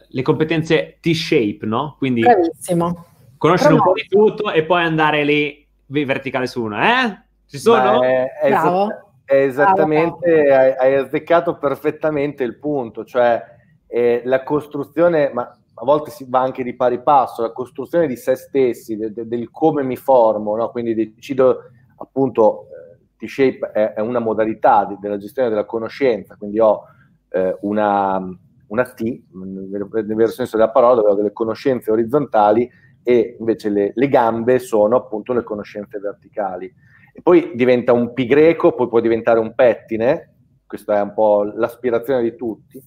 Speaker 1: le competenze T-shape, no? Quindi
Speaker 2: Bravissimo.
Speaker 1: conoscere Però un po' di tutto e poi andare lì verticale su uno, eh? Ci sono?
Speaker 3: Beh, Bravo. È esattamente, hai, hai azzeccato perfettamente il punto, cioè eh, la costruzione, ma a volte si va anche di pari passo, la costruzione di se stessi, de, de, del come mi formo, no? quindi decido appunto eh, T-Shape è, è, una modalità di, della gestione della conoscenza, quindi ho eh, una, una, T, nel, nel vero senso della parola, dove ho delle conoscenze orizzontali e invece le, le gambe sono appunto le conoscenze verticali. E poi diventa un pi greco, poi può diventare un pettine, questa è un po' l'aspirazione di tutti,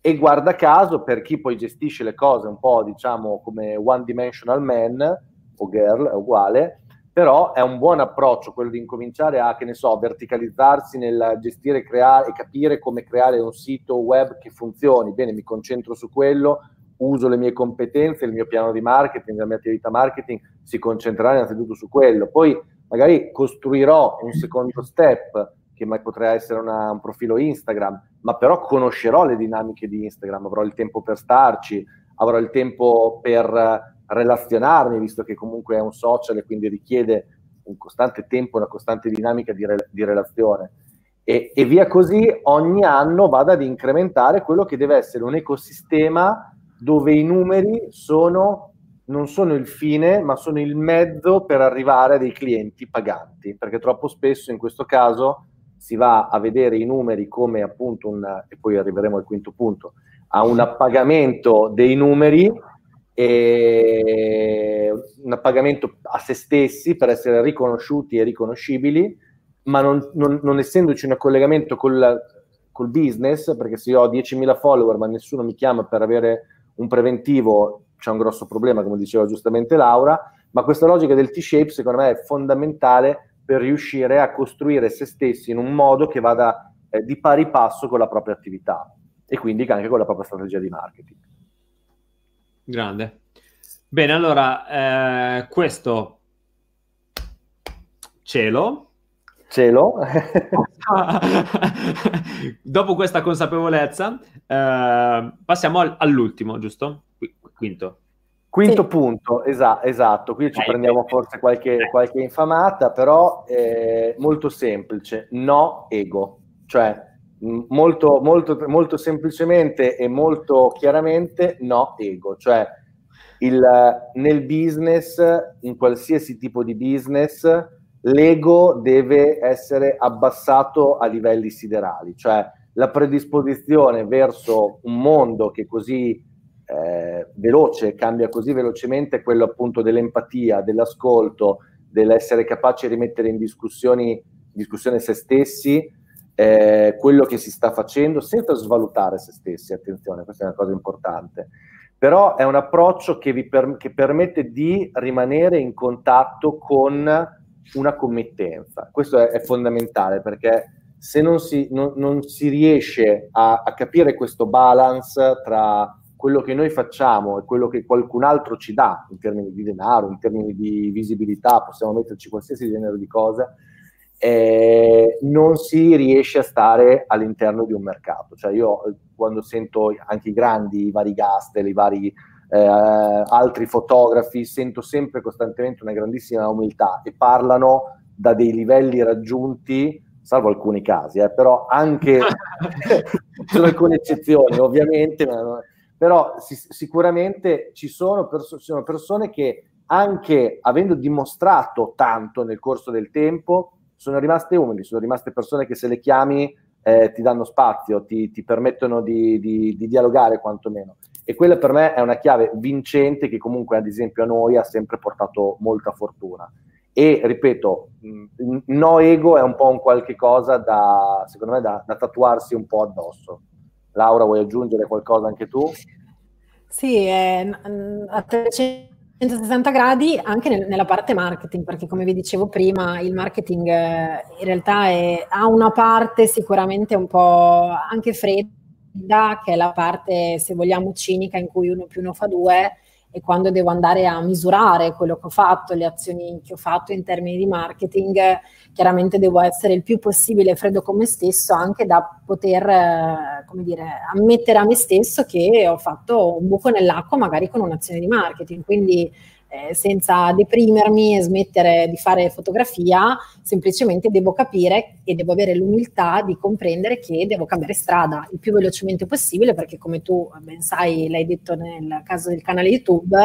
Speaker 3: e guarda caso per chi poi gestisce le cose un po' diciamo come one dimensional man o girl, è uguale, però è un buon approccio quello di incominciare a, che ne so, verticalizzarsi nel gestire, creare e capire come creare un sito web che funzioni. Bene, mi concentro su quello, uso le mie competenze, il mio piano di marketing, la mia attività marketing si concentrerà innanzitutto su quello. Poi magari costruirò un secondo step che mai potrà essere una, un profilo Instagram, ma però conoscerò le dinamiche di Instagram, avrò il tempo per starci, avrò il tempo per relazionarmi, visto che comunque è un social e quindi richiede un costante tempo, una costante dinamica di, re, di relazione. E, e, via così ogni anno vado ad incrementare quello che deve essere un ecosistema dove i numeri sono, non sono il fine, ma sono il mezzo per arrivare a dei clienti paganti, perché troppo spesso in questo caso si va a vedere i numeri come appunto un, e poi arriveremo al quinto punto, a un appagamento dei numeri e un appagamento a se stessi per essere riconosciuti e riconoscibili, ma non, non, non essendoci un collegamento col, col, business, perché se io ho 10.000 follower ma nessuno mi chiama per avere un preventivo, c'è un grosso problema, come diceva giustamente Laura, ma questa logica del T-shape secondo me è fondamentale per riuscire a costruire se stessi in un modo che vada eh, di pari passo con la propria attività e quindi anche con la propria strategia di marketing.
Speaker 1: Grande. Bene, allora, eh, questo cielo.
Speaker 3: Cielo.
Speaker 1: Dopo questa consapevolezza, eh, passiamo all'ultimo, giusto? Quinto.
Speaker 3: Quinto sì. punto, esa- esatto, qui ci eh, prendiamo eh, forse qualche, eh. qualche infamata, però è molto semplice, no ego, cioè molto, molto, molto semplicemente e molto chiaramente no ego, cioè il, nel business, in qualsiasi tipo di business, l'ego deve essere abbassato a livelli siderali, cioè la predisposizione verso un mondo che così eh, veloce, cambia così velocemente quello appunto dell'empatia, dell'ascolto, dell'essere capaci di rimettere in discussione se stessi, eh, quello che si sta facendo senza svalutare se stessi, attenzione, questa è una cosa importante. Però è un approccio che, vi per, che permette di rimanere in contatto con una committenza. Questo è, è fondamentale perché se non si, non, non si riesce a, a capire questo balance tra quello che noi facciamo e quello che qualcun altro ci dà in termini di denaro, in termini di visibilità, possiamo metterci qualsiasi genere di cosa, eh, non si riesce a stare all'interno di un mercato. Cioè io eh, quando sento anche i grandi, i vari Gastel, i vari eh, altri fotografi, sento sempre costantemente una grandissima umiltà e parlano da dei livelli raggiunti salvo alcuni casi, eh, però anche sono alcune eccezioni ovviamente, ma però si, sicuramente ci sono, perso- sono persone che anche avendo dimostrato tanto nel corso del tempo, sono rimaste umili, sono rimaste persone che se le chiami eh, ti danno spazio, ti, ti permettono di, di, di, dialogare quantomeno. E quella per me è una chiave vincente che comunque ad esempio a noi ha sempre portato molta fortuna. E ripeto, no ego è un po' un qualche cosa da, secondo me, da, da tatuarsi un po' addosso. Laura, vuoi aggiungere qualcosa anche tu?
Speaker 2: Sì, eh, a 360 gradi anche nel, nella parte marketing, perché come vi dicevo prima, il marketing eh, in realtà è, ha una parte sicuramente un po' anche fredda, che è la parte, se vogliamo, cinica, in cui uno più uno fa due, e quando devo andare a misurare quello che ho fatto, le azioni che ho fatto in termini di marketing, chiaramente devo essere il più possibile freddo con me stesso, anche da poter, eh, come dire, ammettere a me stesso che ho fatto un buco nell'acqua magari con un'azione di marketing. Quindi eh, senza deprimermi e smettere di fare fotografia, semplicemente devo capire e devo avere l'umiltà di comprendere che devo cambiare strada il più velocemente possibile perché come tu ben sai, l'hai detto nel caso del canale YouTube,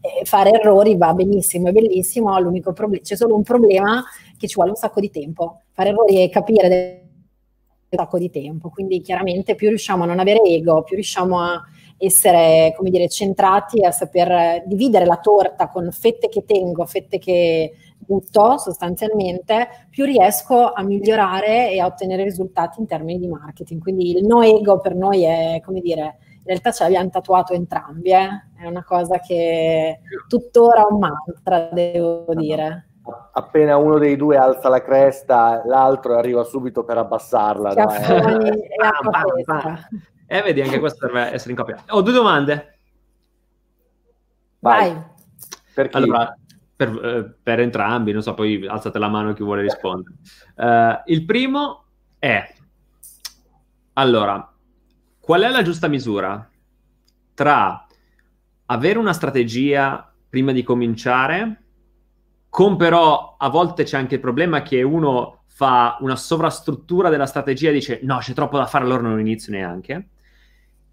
Speaker 2: eh, fare errori va benissimo, è bellissimo, l'unico problema, c'è solo un problema che ci vuole un sacco di tempo. Fare errori e capire un sacco di tempo, quindi chiaramente più riusciamo a non avere ego, più riusciamo a essere, come dire, centrati a saper dividere la torta con fette che tengo, fette che butto sostanzialmente, più riesco a migliorare e a ottenere risultati in termini di marketing. Quindi il no ego per noi è, come dire, in realtà ce l'abbiamo tatuato entrambi, eh? è una cosa che tuttora un mantra, devo dire.
Speaker 3: Appena uno dei due alza la cresta, l'altro arriva subito per abbassarla. No?
Speaker 1: Eh. E eh, vedi, anche questo deve essere in coppia. Ho due domande.
Speaker 2: Vai. Vai.
Speaker 1: Per allora, per, eh, per, entrambi, non so, poi alzate la mano chi vuole rispondere. Uh, il primo è, allora, qual è la giusta misura tra avere una strategia prima di cominciare, con però a volte c'è anche il problema che uno fa una sovrastruttura della strategia e dice no, c'è troppo da fare, allora non inizio neanche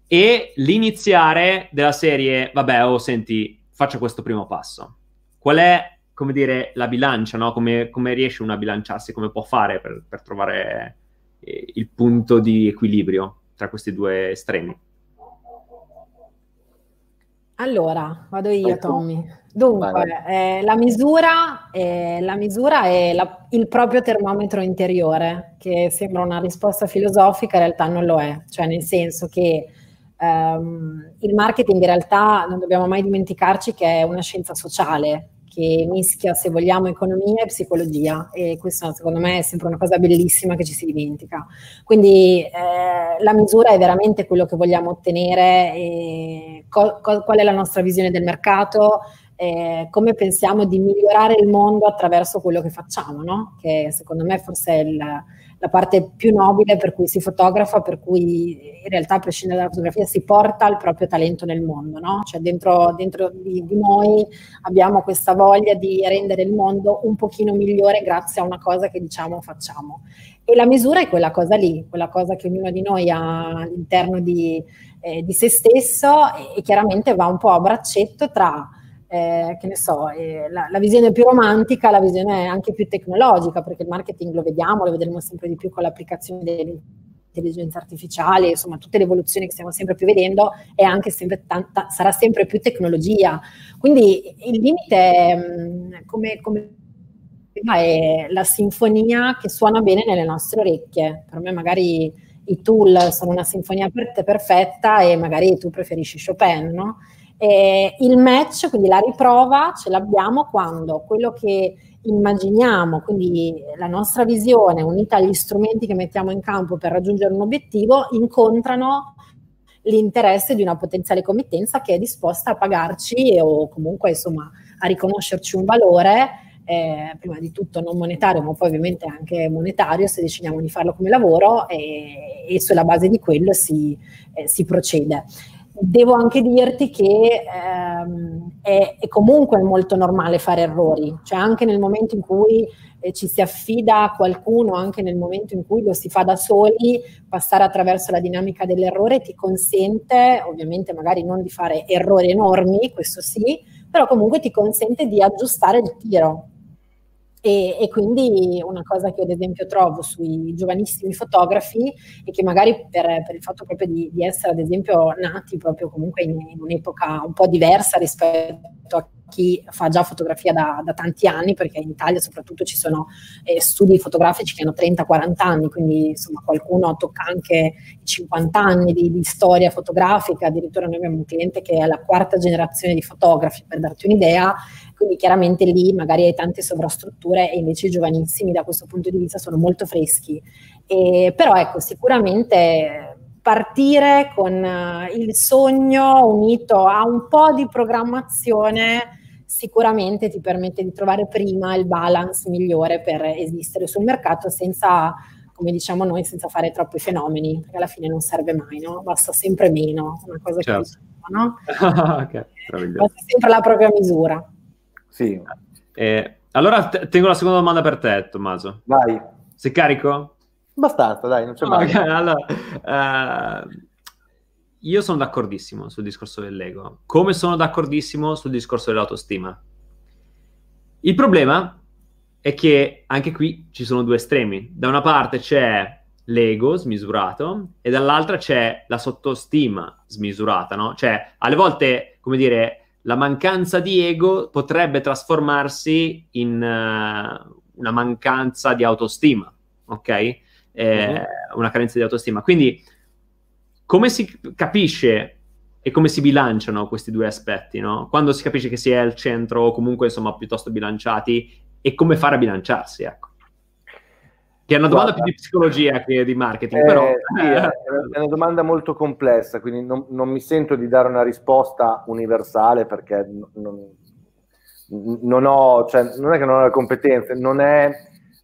Speaker 1: e l'iniziare della serie, vabbè, oh, senti, faccio questo primo passo. Qual è, come dire, la bilancia, no? Come, come riesce uno a bilanciarsi, come può fare per, per trovare eh, il punto di equilibrio tra questi due estremi?
Speaker 2: Allora, vado io, Tommy. Dunque, eh, la, misura, eh, la, misura, è la, il proprio termometro interiore, che sembra una risposta filosofica, in realtà non lo è. Cioè, nel senso che Um, il marketing in realtà non dobbiamo mai dimenticarci che è una scienza sociale che mischia, se vogliamo, economia e psicologia e questo secondo me è sempre una cosa bellissima che ci si dimentica. Quindi eh, la misura è veramente quello che vogliamo ottenere, co- co- qual è la nostra visione del mercato, eh, come pensiamo di migliorare il mondo attraverso quello che facciamo, no? che secondo me forse è il la parte più nobile per cui si fotografa, per cui in realtà a prescindere dalla fotografia si porta il proprio talento nel mondo, no? Cioè dentro, dentro di, di, noi abbiamo questa voglia di rendere il mondo un pochino migliore grazie a una cosa che diciamo facciamo. E la misura è quella cosa lì, quella cosa che ognuno di noi ha all'interno di, eh, di se stesso e, e chiaramente va un po' a braccetto tra eh, che ne so, eh, la, la, visione più romantica, la visione anche più tecnologica, perché il marketing lo vediamo, lo vedremo sempre di più con l'applicazione dell'intelligenza artificiale, insomma tutte le evoluzioni che stiamo sempre più vedendo e anche sempre tanta, sarà sempre più tecnologia. Quindi il limite è mm, come, come è la sinfonia che suona bene nelle nostre orecchie. Per me magari i tool sono una sinfonia per te perfetta e magari tu preferisci Chopin, no? Eh, il match, quindi la riprova, ce l'abbiamo quando quello che immaginiamo, quindi la nostra visione unita agli strumenti che mettiamo in campo per raggiungere un obiettivo, incontrano l'interesse di una potenziale committenza che è disposta a pagarci o comunque insomma a riconoscerci un valore, eh, prima di tutto non monetario, ma poi ovviamente anche monetario se decidiamo di farlo come lavoro e, e sulla base di quello si, eh, si procede devo anche dirti che ehm, è, è, comunque molto normale fare errori, cioè anche nel momento in cui eh, ci si affida a qualcuno, anche nel momento in cui lo si fa da soli, passare attraverso la dinamica dell'errore ti consente, ovviamente magari non di fare errori enormi, questo sì, però comunque ti consente di aggiustare il tiro, e, e, quindi una cosa che ad esempio trovo sui giovanissimi fotografi e che magari per, per il fatto proprio di, di, essere ad esempio nati proprio comunque in, in, un'epoca un po' diversa rispetto a chi fa già fotografia da, da tanti anni, perché in Italia soprattutto ci sono eh, studi fotografici che hanno 30-40 anni, quindi insomma qualcuno tocca anche i 50 anni di, di storia fotografica, addirittura noi abbiamo un cliente che è la quarta generazione di fotografi, per darti un'idea, quindi chiaramente lì magari hai tante sovrastrutture e invece i giovanissimi da questo punto di vista sono molto freschi. E, però ecco, sicuramente partire con uh, il sogno unito a un po' di programmazione sicuramente ti permette di trovare prima il balance migliore per esistere sul mercato senza come diciamo noi, senza fare troppi fenomeni, perché alla fine non serve mai, no? Basta sempre meno, una cosa certo. che diciamo, no? okay, Basta sempre la propria misura.
Speaker 3: Sì.
Speaker 1: Eh, allora t- tengo la seconda domanda per te, Tommaso.
Speaker 3: Vai.
Speaker 1: Sei carico?
Speaker 3: Abbastanza, dai, non c'è mai.
Speaker 1: Okay, allora, uh, io sono d'accordissimo sul discorso dell'ego, come sono d'accordissimo sul discorso dell'autostima. Il problema è che anche qui ci sono due estremi. Da una parte c'è l'ego smisurato e dall'altra c'è la sottostima smisurata, no? Cioè, alle volte, come dire, la mancanza di ego potrebbe trasformarsi in uh, una mancanza di autostima, ok? Eh, uh-huh. Una carenza di autostima. Quindi, come si capisce e come si bilanciano questi due aspetti, no? Quando si capisce che si è al centro o comunque, insomma, piuttosto bilanciati e come fare a bilanciarsi, ecco. Che è una domanda Guarda, più di psicologia che di marketing, eh, però...
Speaker 3: Sì, è una domanda molto complessa, quindi non, non, mi sento di dare una risposta universale perché non, non, ho, cioè, non è che non ho le competenze, non, è,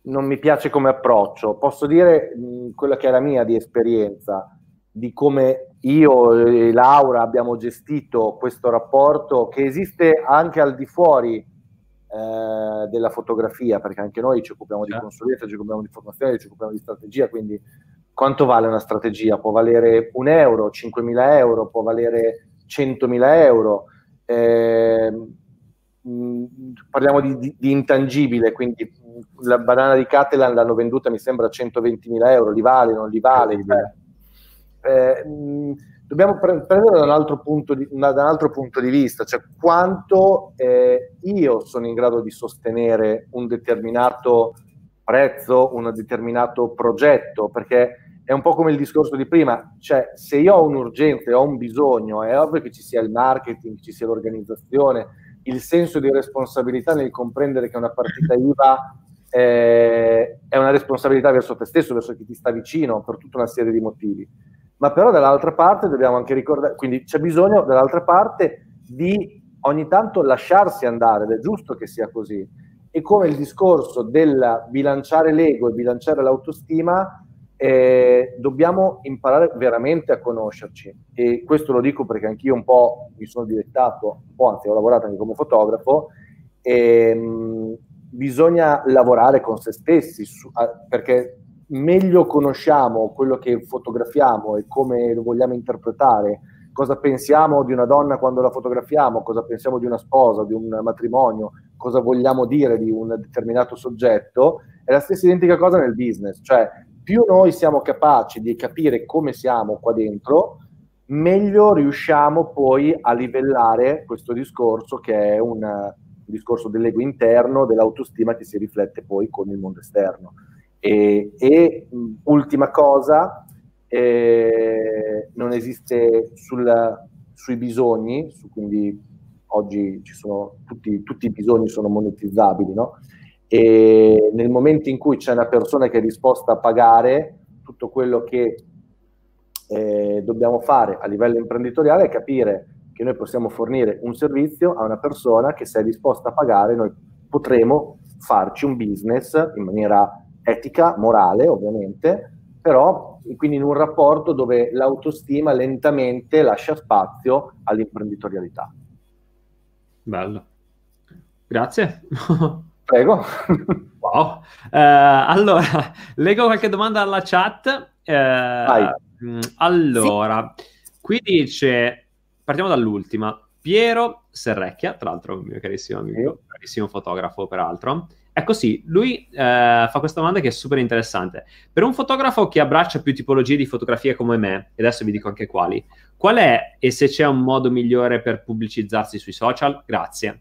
Speaker 3: non mi piace come approccio. Posso dire mh, quella che è la mia di esperienza, di come io e Laura abbiamo gestito questo rapporto che esiste anche al di fuori eh, della fotografia, perché anche noi ci occupiamo di certo. consulenza, ci occupiamo di formazione, ci occupiamo di strategia, quindi quanto vale una strategia? Può valere un euro, 5.000 euro, può valere 100.000 euro. Eh, parliamo di, di, di, intangibile, quindi la banana di Catalan l'hanno venduta mi sembra a 120.000 euro, li vale, non li vale? Eh, mh, dobbiamo pre- prendere da un, altro punto di, da un altro punto di vista, cioè quanto eh, io sono in grado di sostenere un determinato prezzo, un determinato progetto, perché è un po' come il discorso di prima, cioè se io ho un'urgenza e ho un bisogno, è ovvio che ci sia il marketing, ci sia l'organizzazione, il senso di responsabilità nel comprendere che una partita IVA eh, è una responsabilità verso te stesso, verso chi ti sta vicino, per tutta una serie di motivi ma però dall'altra parte dobbiamo anche ricordare, quindi c'è bisogno dall'altra parte di ogni tanto lasciarsi andare, ed è giusto che sia così. E come il discorso del bilanciare l'ego e bilanciare l'autostima, eh, dobbiamo imparare veramente a conoscerci. E questo lo dico perché anch'io un po' mi sono dilettato, un po' anzi ho lavorato anche come fotografo, e, mh, bisogna lavorare con se stessi, su, a, perché meglio conosciamo quello che fotografiamo e come lo vogliamo interpretare, cosa pensiamo di una donna quando la fotografiamo, cosa pensiamo di una sposa, di un matrimonio, cosa vogliamo dire di un determinato soggetto, è la stessa identica cosa nel business, cioè più noi siamo capaci di capire come siamo qua dentro, meglio riusciamo poi a livellare questo discorso che è un discorso dell'ego interno, dell'autostima che si riflette poi con il mondo esterno. E, e ultima cosa, eh, non esiste sul, sui bisogni, su, quindi oggi sono, tutti, tutti, i bisogni sono monetizzabili, no? E nel momento in cui c'è una persona che è disposta a pagare tutto quello che eh, dobbiamo fare a livello imprenditoriale è capire che noi possiamo fornire un servizio a una persona che se è disposta a pagare noi potremo farci un business in maniera etica, morale ovviamente, però quindi in un rapporto dove l'autostima lentamente lascia spazio all'imprenditorialità.
Speaker 1: Bello. Grazie.
Speaker 3: Prego.
Speaker 1: Wow. Uh, allora, leggo qualche domanda alla chat. Uh, allora, sì. qui dice, partiamo dall'ultima. Piero Serrecchia, tra l'altro un mio carissimo amico, sì. bravissimo fotografo peraltro, è così, lui eh, fa questa domanda che è super interessante. Per un fotografo che abbraccia più tipologie di fotografia come me, e adesso vi dico anche quali, qual è e se c'è un modo migliore per pubblicizzarsi sui social? Grazie.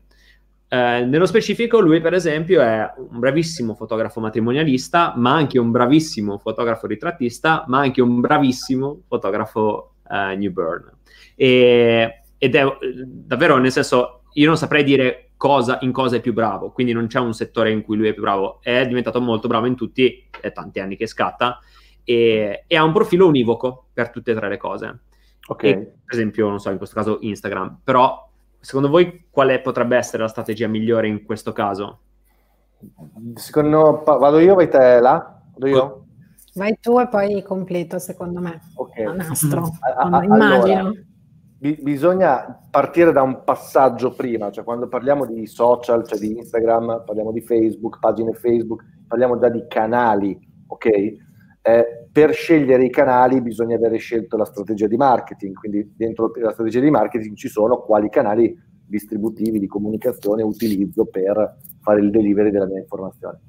Speaker 1: Eh, nello specifico, lui, per esempio, è un bravissimo fotografo matrimonialista, ma anche un bravissimo fotografo ritrattista, ma anche un bravissimo fotografo eh, newborn. E, ed è davvero, nel senso, io non saprei dire cosa, in cosa è più bravo, quindi non c'è un settore in cui lui è più bravo, è diventato molto bravo in tutti, è tanti anni che scatta, e, e ha un profilo univoco per tutte e tre le cose. Ok. E, per esempio, non so, in questo caso Instagram, però secondo voi quale potrebbe essere la strategia migliore in questo caso?
Speaker 3: Secondo vado io, vai te là? Vado io?
Speaker 2: Vai tu e poi completo, secondo me. Ok. Nastro, a, a, immagino.
Speaker 3: Bisogna partire da un passaggio prima, cioè quando parliamo di social, cioè di Instagram, parliamo di Facebook, pagine Facebook, parliamo già di canali, ok? Eh, per scegliere i canali bisogna avere scelto la strategia di marketing, quindi dentro la strategia di marketing ci sono quali canali distributivi di comunicazione utilizzo per fare il delivery della mia informazione.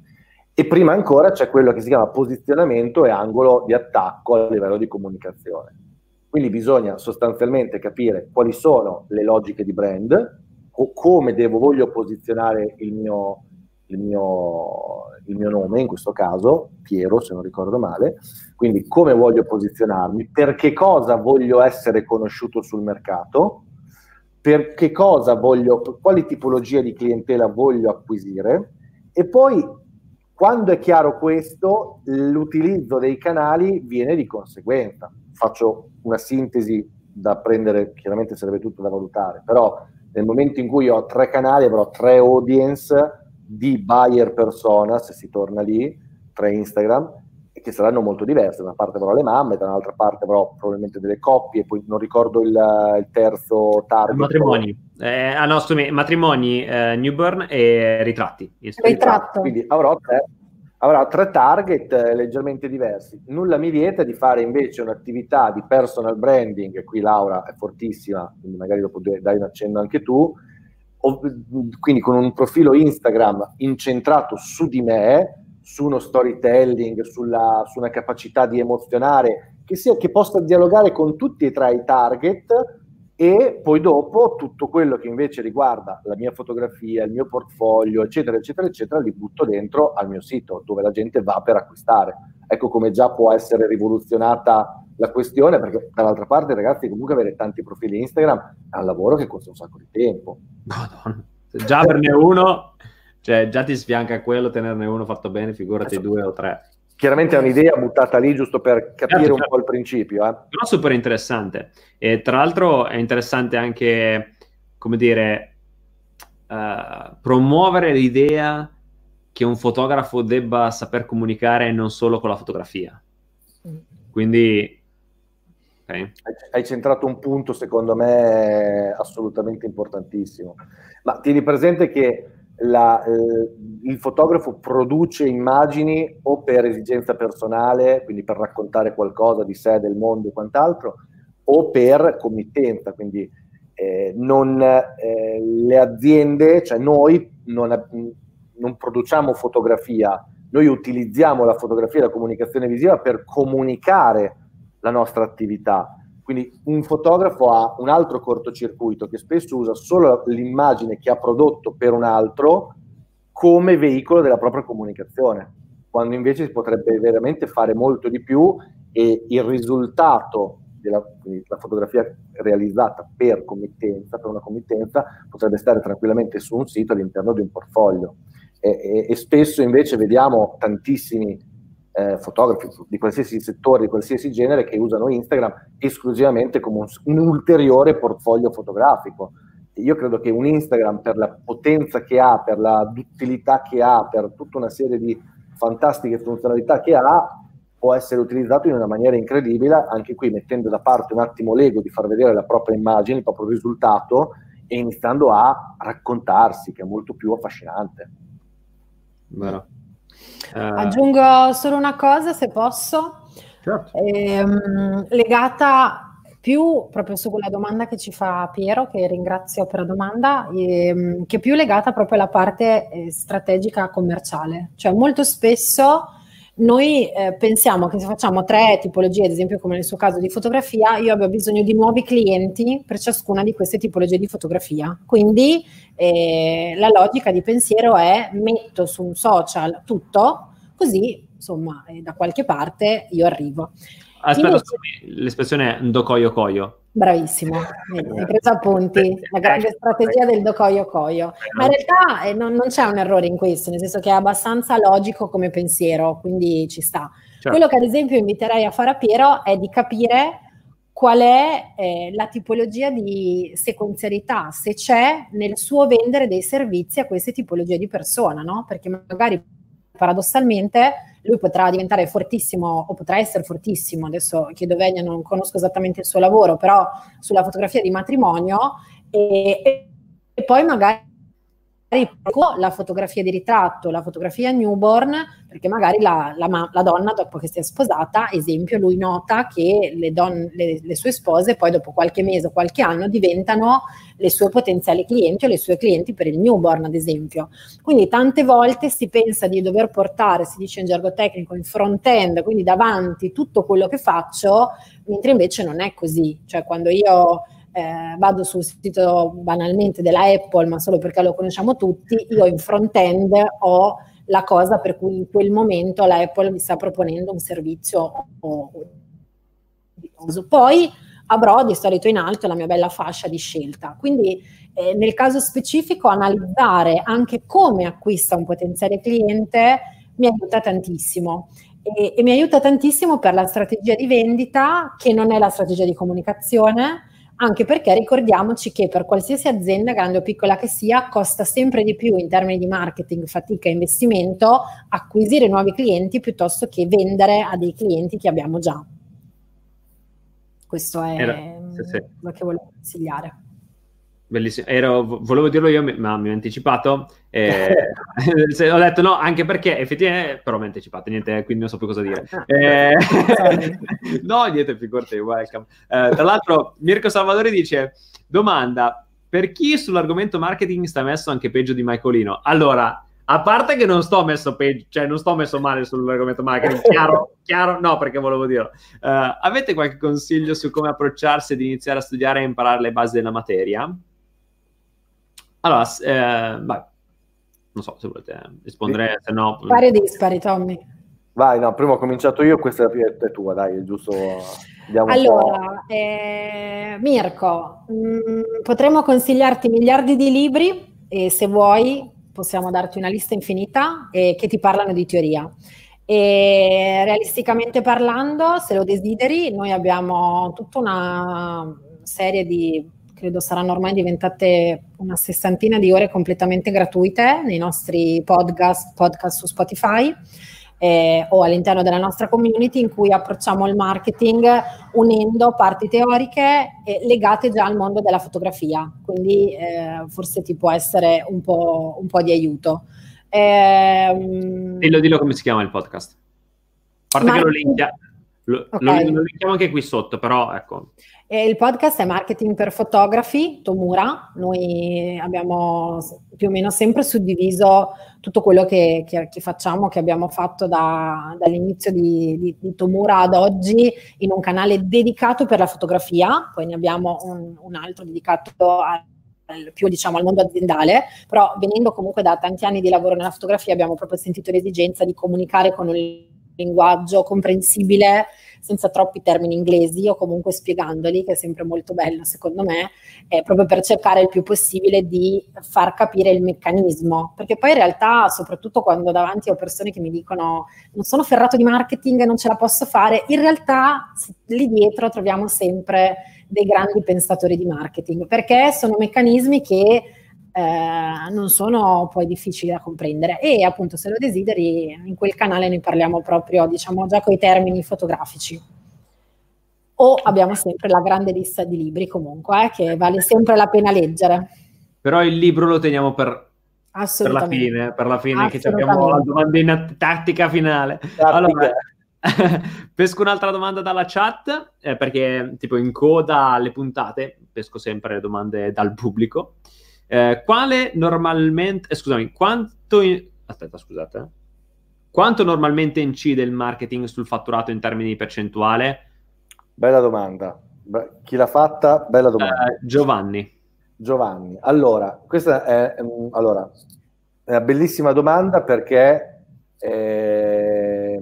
Speaker 3: E prima ancora c'è quello che si chiama posizionamento e angolo di attacco a livello di comunicazione. Quindi bisogna sostanzialmente capire quali sono le logiche di brand, o come devo, voglio posizionare il mio, il mio, il mio nome, in questo caso Piero, se non ricordo male, quindi come voglio posizionarmi, per che cosa voglio essere conosciuto sul mercato, per che cosa voglio, quali tipologie di clientela voglio acquisire e poi quando è chiaro questo, l'utilizzo dei canali viene di conseguenza. Faccio una sintesi da prendere, chiaramente sarebbe tutto da valutare, però nel momento in cui ho tre canali avrò tre audience di buyer persona, se si torna lì, tre Instagram, che saranno molto diverse. Da una parte avrò le mamme, da un'altra parte avrò probabilmente delle coppie, poi non ricordo il, il terzo target.
Speaker 1: Matrimoni. Eh, ah no, scusami, matrimoni, eh, newborn e ritratti.
Speaker 2: Ritratto.
Speaker 3: Quindi avrò tre, avrà tre target eh, leggermente diversi. Nulla mi vieta di fare invece un'attività di personal branding, qui Laura è fortissima, quindi magari dopo dai un accenno anche tu, o, quindi con un profilo Instagram incentrato su di me, su uno storytelling, sulla, su una capacità di emozionare, che, sia, che possa dialogare con tutti e tre i target e poi dopo tutto quello che invece riguarda la mia fotografia, il mio portfolio, eccetera, eccetera, eccetera, li butto dentro al mio sito dove la gente va per acquistare. Ecco come già può essere rivoluzionata la questione, perché dall'altra parte, ragazzi, comunque avere tanti profili Instagram è un lavoro che costa un sacco di tempo.
Speaker 1: Madonna. Già averne uno, cioè già ti sfianca quello, tenerne uno fatto bene, figurati Adesso, due o tre.
Speaker 3: Chiaramente è un'idea buttata lì giusto per capire certo, un certo. po' il principio. Eh.
Speaker 1: Però super interessante. E tra l'altro è interessante anche, come dire, uh, promuovere l'idea che un fotografo debba saper comunicare non solo con la fotografia. Quindi
Speaker 3: Okay. Hai centrato un punto, secondo me, assolutamente importantissimo. Ma tieni presente che la, eh, il fotografo produce immagini o per esigenza personale, quindi per raccontare qualcosa di sé, del mondo e quant'altro, o per committenza, quindi eh, non, eh, le aziende, cioè noi non, non produciamo fotografia, noi utilizziamo la fotografia e la comunicazione visiva per comunicare la nostra attività. Quindi un fotografo ha un altro cortocircuito che spesso usa solo l'immagine che ha prodotto per un altro come veicolo della propria comunicazione, quando invece si potrebbe veramente fare molto di più e il risultato della fotografia realizzata per committenza, per una committenza, potrebbe stare tranquillamente su un sito all'interno di un portfolio. E, e, e spesso invece vediamo tantissimi eh, fotografi di qualsiasi settore, di qualsiasi genere, che usano Instagram esclusivamente come un, un ulteriore portfolio fotografico. Io credo che un Instagram, per la potenza che ha, per la duttilità che ha, per tutta una serie di fantastiche funzionalità che ha, può essere utilizzato in una maniera incredibile, anche qui mettendo da parte un attimo l'ego di far vedere la propria immagine, il proprio risultato e iniziando a raccontarsi, che è molto più affascinante.
Speaker 1: Vero.
Speaker 2: Uh, Aggiungo solo una cosa, se posso,
Speaker 1: certo.
Speaker 2: ehm, legata più proprio su quella domanda che ci fa Piero, che ringrazio per la domanda, ehm, che più legata proprio alla parte eh, strategica commerciale. Cioè molto spesso noi eh, pensiamo che se facciamo tre tipologie, ad esempio come nel suo caso di fotografia, io abbia bisogno di nuovi clienti per ciascuna di queste tipologie di fotografia. Quindi eh, la logica di pensiero è metto su un social tutto, così insomma eh, da qualche parte io arrivo.
Speaker 1: Aspetta, Invece, l'espressione ndokoyo koyo.
Speaker 2: Bravissimo, hai preso appunti, la grande strategia del docoio coio. Ma in realtà eh, non, non, c'è un errore in questo, nel senso che è abbastanza logico come pensiero, quindi ci sta. Certo. Quello che ad esempio inviterei a fare a Piero è di capire qual è eh, la tipologia di sequenzialità, se c'è nel suo vendere dei servizi a queste tipologie di persona, no? Perché magari paradossalmente lui potrà diventare fortissimo o potrà essere fortissimo, adesso chiedo Vegna, non conosco esattamente il suo lavoro, però sulla fotografia di matrimonio e, e poi magari la fotografia di ritratto, la fotografia newborn, perché magari la, la, la, donna dopo che si è sposata, esempio, lui nota che le, don, le, le, sue spose poi dopo qualche mese o qualche anno diventano le sue potenziali clienti o le sue clienti per il newborn, ad esempio. Quindi tante volte si pensa di dover portare, si dice in gergo tecnico, in front-end, quindi davanti tutto quello che faccio, mentre invece non è così. Cioè quando io eh, vado sul sito banalmente della Apple, ma solo perché lo conosciamo tutti, io in front-end ho la cosa per cui in quel momento la Apple mi sta proponendo un servizio o, o, poi avrò di solito in alto la mia bella fascia di scelta. Quindi eh, nel caso specifico analizzare anche come acquista un potenziale cliente mi aiuta tantissimo. E, e mi aiuta tantissimo per la strategia di vendita, che non è la strategia di comunicazione, anche perché ricordiamoci che per qualsiasi azienda, grande o piccola che sia, costa sempre di più in termini di marketing, fatica e investimento acquisire nuovi clienti piuttosto che vendere a dei clienti che abbiamo già. Questo è Era, sì, sì. quello che volevo consigliare.
Speaker 1: Bellissimo, Ero, volevo dirlo io, ma mi ho anticipato. Eh, ho detto no, anche perché effettivamente, però mi ho anticipato, niente, quindi non so più cosa dire. Eh, no, niente, figurati, welcome. Eh, tra l'altro, Mirko Salvadori dice, domanda, per chi sull'argomento marketing sta messo anche peggio di Michaelino? Allora, a parte che non sto messo peggio, cioè non sto messo male sull'argomento marketing, chiaro, chiaro, no, perché volevo dirlo. Uh, avete qualche consiglio su come approcciarsi ed iniziare a studiare e imparare le basi della materia? Allora, eh, vai. Non so se volete rispondere, se no...
Speaker 2: Pari e dispari, Tommy.
Speaker 3: Vai, no, prima ho cominciato io, questa è tua, dai, è giusto...
Speaker 2: allora, eh, Mirko, mh, mm, potremmo consigliarti miliardi di libri e se vuoi possiamo darti una lista infinita eh, che ti parlano di teoria. E realisticamente parlando, se lo desideri, noi abbiamo tutta una serie di credo saranno ormai diventate una sessantina di ore completamente gratuite nei nostri podcast, podcast su Spotify eh, o all'interno della nostra community in cui approcciamo il marketing unendo parti teoriche eh, legate già al mondo della fotografia, quindi eh, forse ti può essere un po', un po di aiuto.
Speaker 1: Ehm, dillo, dillo come si chiama il podcast. A parte Marketing... che lo linkia, lo, okay. lo, linkiamo anche qui sotto, però ecco.
Speaker 2: E il podcast è Marketing per Fotografi, Tomura. Noi abbiamo più o meno sempre suddiviso tutto quello che, che, che facciamo, che abbiamo fatto da, dall'inizio di, di, di, Tomura ad oggi in un canale dedicato per la fotografia, poi ne abbiamo un, un altro dedicato a più diciamo al mondo aziendale, però venendo comunque da tanti anni di lavoro nella fotografia abbiamo proprio sentito l'esigenza di comunicare con un linguaggio comprensibile senza troppi termini inglesi o comunque spiegandoli, che è sempre molto bello secondo me, eh, proprio per cercare il più possibile di far capire il meccanismo, perché poi in realtà, soprattutto quando davanti ho persone che mi dicono non sono ferrato di marketing, non ce la posso fare, in realtà lì dietro troviamo sempre dei grandi pensatori di marketing, perché sono meccanismi che eh, non sono poi difficili da comprendere. E appunto se lo desideri in quel canale ne parliamo proprio diciamo già con i termini fotografici. O abbiamo sempre la grande lista di libri comunque eh, che vale sempre la pena leggere.
Speaker 1: Però il libro lo teniamo per, per la fine per la fine che abbiamo la domandina tattica finale. Tattica. allora pesco un'altra domanda dalla chat eh, perché tipo in coda alle puntate pesco sempre le domande dal pubblico eh, quale normalmente, eh, scusami, quanto, in... aspetta, scusate, eh. quanto normalmente incide il marketing sul fatturato in termini di percentuale?
Speaker 3: Bella domanda. Chi l'ha fatta? Bella domanda.
Speaker 1: Eh, Giovanni.
Speaker 3: Giovanni. Allora, questa è, um, allora, è una bellissima domanda perché eh,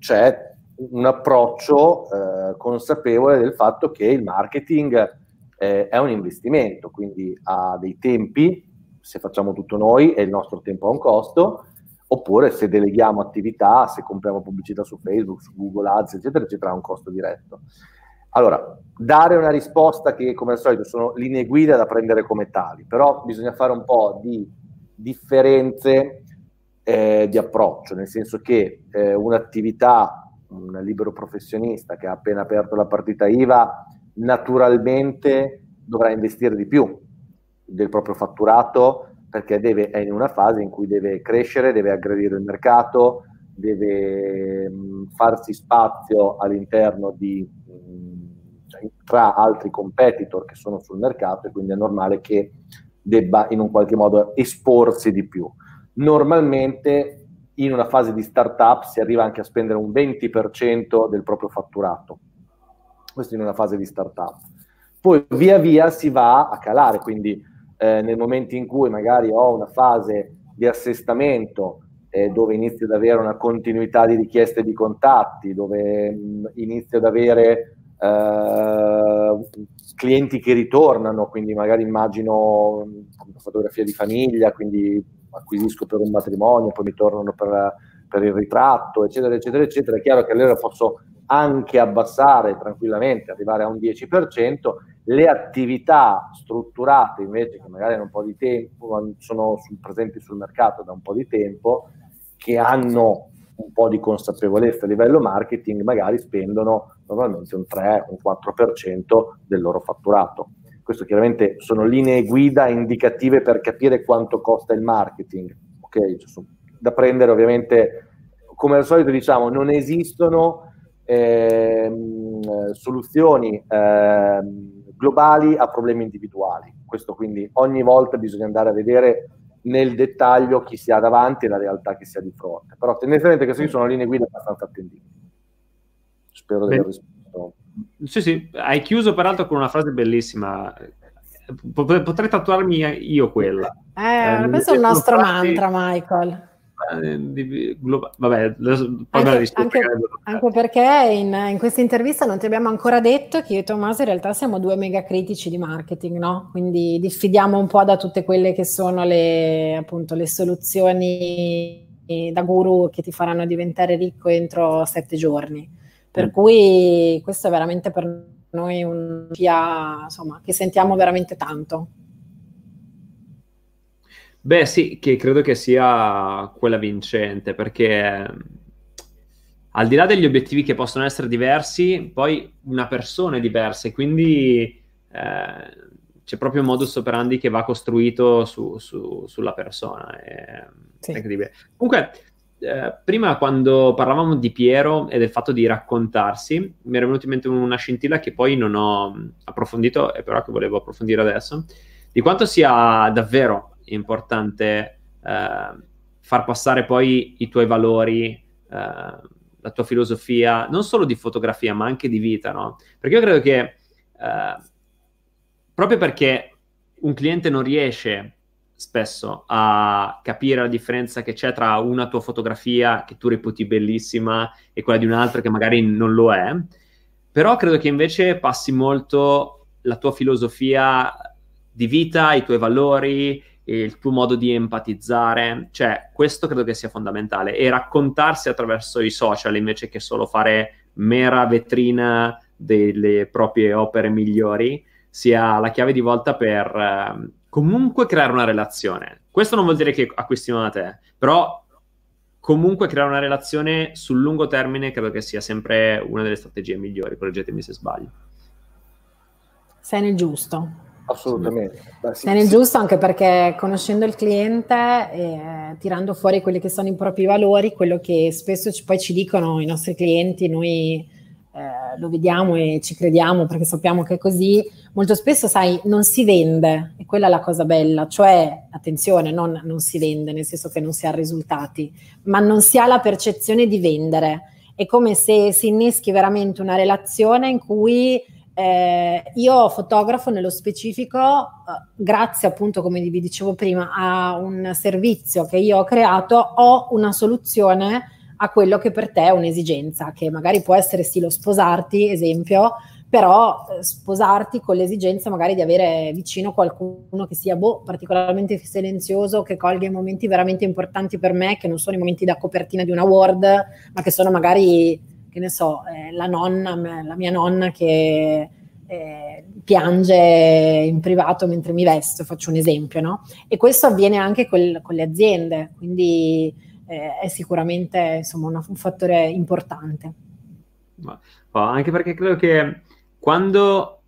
Speaker 3: c'è un approccio eh, consapevole del fatto che il marketing eh, è un investimento, quindi ha dei tempi, se facciamo tutto noi e il nostro tempo ha un costo, oppure se deleghiamo attività, se compriamo pubblicità su Facebook, su Google Ads, eccetera, eccetera, ha un costo diretto. Allora, dare una risposta che come al solito sono linee guida da prendere come tali, però bisogna fare un po' di differenze eh, di approccio, nel senso che eh, un'attività, un libero professionista che ha appena aperto la partita IVA naturalmente dovrà investire di più del proprio fatturato perché deve, è in una fase in cui deve crescere, deve aggredire il mercato, deve mh, farsi spazio all'interno di, cioè, tra altri competitor che sono sul mercato e quindi è normale che debba in un qualche modo esporsi di più. Normalmente in una fase di startup si arriva anche a spendere un 20% del proprio fatturato. Questo in una fase di startup. Poi via via si va a calare, quindi eh, nel momento in cui magari ho una fase di assestamento eh, dove inizio ad avere una continuità di richieste di contatti, dove mh, mm, inizio ad avere eh, clienti che ritornano, quindi magari immagino una fotografia di famiglia, quindi acquisisco per un matrimonio, poi mi tornano per, per il ritratto, eccetera, eccetera, eccetera. È chiaro che allora posso anche abbassare tranquillamente, arrivare a un 10%, le attività strutturate invece che magari hanno un po' di tempo, sono sul, presenti sul mercato da un po' di tempo, che hanno un po' di consapevolezza a livello marketing, magari spendono normalmente un 3, un 4% del loro fatturato. Questo chiaramente sono linee guida indicative per capire quanto costa il marketing. Ok, cioè, da prendere ovviamente, come al solito diciamo, non esistono eh, soluzioni eh, globali a problemi individuali. Questo quindi ogni volta bisogna andare a vedere nel dettaglio chi si ha davanti e la realtà che si ha di fronte. Però tendenzialmente queste sono linee guida abbastanza attendibili. Spero di aver risposto.
Speaker 1: Sì, sì, hai chiuso peraltro con una frase bellissima. Potrei tatuarmi io quella.
Speaker 2: Eh, eh questo è il nostro frasi... mantra, Michael.
Speaker 1: Eh, vabbè,
Speaker 2: poi anche, anche, anche, perché in, in, questa intervista non ti abbiamo ancora detto che io e Tommaso in realtà siamo due mega critici di marketing, no? Quindi diffidiamo un po' da tutte quelle che sono le, appunto, le soluzioni da guru che ti faranno diventare ricco entro sette giorni. Per mm. cui questo è veramente per noi un via, insomma, che sentiamo veramente tanto.
Speaker 1: Beh, sì, che credo che sia quella vincente, perché al di là degli obiettivi che possono essere diversi, poi una persona è diversa e quindi eh, c'è proprio un modus operandi che va costruito su, su, sulla persona. È, sì. è incredibile. Comunque, eh, prima quando parlavamo di Piero e del fatto di raccontarsi, mi era venuta in mente una scintilla che poi non ho approfondito e però che volevo approfondire adesso, di quanto sia davvero importante eh, far passare poi i tuoi valori, eh, la tua filosofia, non solo di fotografia, ma anche di vita, no? Perché io credo che eh, proprio perché un cliente non riesce spesso a capire la differenza che c'è tra una tua fotografia che tu reputi bellissima e quella di un'altra che magari non lo è, però credo che invece passi molto la tua filosofia di vita, i tuoi valori, il tuo modo di empatizzare, cioè questo credo che sia fondamentale e raccontarsi attraverso i social invece che solo fare mera vetrina delle proprie opere migliori sia la chiave di volta per eh, comunque creare una relazione. Questo non vuol dire che acquistino da te, però comunque creare una relazione sul lungo termine credo che sia sempre una delle strategie migliori, correggetemi se sbaglio.
Speaker 2: Sei nel giusto.
Speaker 3: Assolutamente.
Speaker 2: Beh, sì, è nel sì. giusto anche perché conoscendo il cliente eh, tirando fuori quelli che sono i propri valori, quello che spesso ci, poi ci dicono i nostri clienti, noi eh, lo vediamo e ci crediamo perché sappiamo che è così, molto spesso sai non si vende e quella è la cosa bella, cioè attenzione, non, non si vende nel senso che non si ha risultati, ma non si ha la percezione di vendere. È come se si inneschi veramente una relazione in cui eh, io fotografo nello specifico, eh, grazie appunto, come vi dicevo prima, a un servizio che io ho creato, ho una soluzione a quello che per te è un'esigenza, che magari può essere sì lo sposarti, esempio, però eh, sposarti con l'esigenza magari di avere vicino qualcuno che sia boh, particolarmente silenzioso, che colga i momenti veramente importanti per me, che non sono i momenti da copertina di una Word, ma che sono magari che ne so, eh, la nonna, la mia nonna che eh, piange in privato mentre mi vesto, faccio un esempio, no? E questo avviene anche col, con le aziende, quindi eh, è sicuramente insomma, un fattore importante.
Speaker 1: Ma, anche perché credo che quando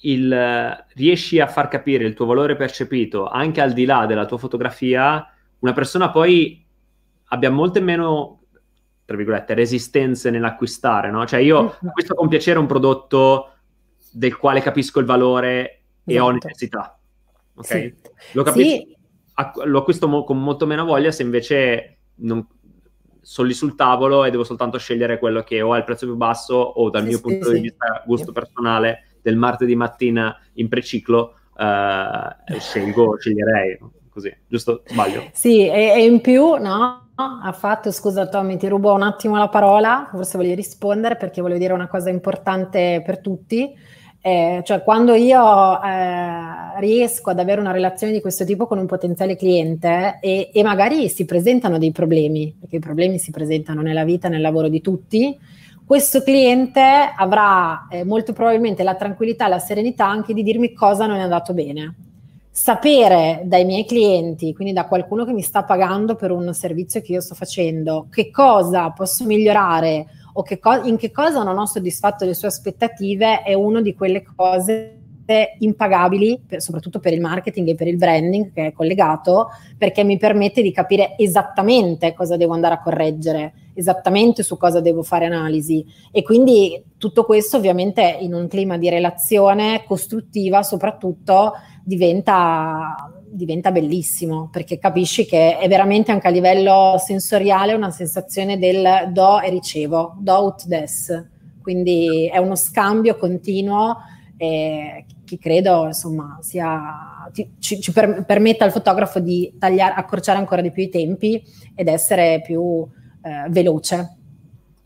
Speaker 1: il, riesci a far capire il tuo valore percepito anche al di là della tua fotografia, una persona poi abbia molte meno, tra virgolette, resistenze nell'acquistare, no? Cioè io mm-hmm. acquisto con piacere un prodotto del quale capisco il valore e ho esatto. necessità. Ok? Sì. Lo, capisco, sì. lo acquisto mo- con molto meno voglia se invece non, sono lì sul tavolo e devo soltanto scegliere quello che o ha il prezzo più basso o dal sì, mio punto di vista gusto personale del martedì mattina in preciclo eh, scelgo, sceglierei così, giusto? Sbaglio?
Speaker 2: Sì, e, e in più, no? Ha fatto, scusa Tommy, ti rubo un attimo la parola, forse voglio rispondere perché voglio dire una cosa importante per tutti eh, cioè quando io eh, riesco ad avere una relazione di questo tipo con un potenziale cliente e, e, magari si presentano dei problemi, perché i problemi si presentano nella vita, nel lavoro di tutti, questo cliente avrà eh, molto probabilmente la tranquillità, la serenità anche di dirmi cosa non è andato bene. Sapere dai miei clienti, quindi da qualcuno che mi sta pagando per un servizio che io sto facendo, che cosa posso migliorare o che co- in che cosa non ho soddisfatto le sue aspettative è una di quelle cose impagabili, per, soprattutto per il marketing e per il branding che è collegato, perché mi permette di capire esattamente cosa devo andare a correggere, esattamente su cosa devo fare analisi. E quindi tutto questo ovviamente in un clima di relazione costruttiva soprattutto diventa diventa bellissimo perché capisci che è veramente anche a livello sensoriale una sensazione del do e ricevo, do ut des, quindi è uno scambio continuo eh, che credo insomma sia, ci, ci per, permetta al fotografo di tagliare, accorciare ancora di più i tempi ed essere più eh, veloce.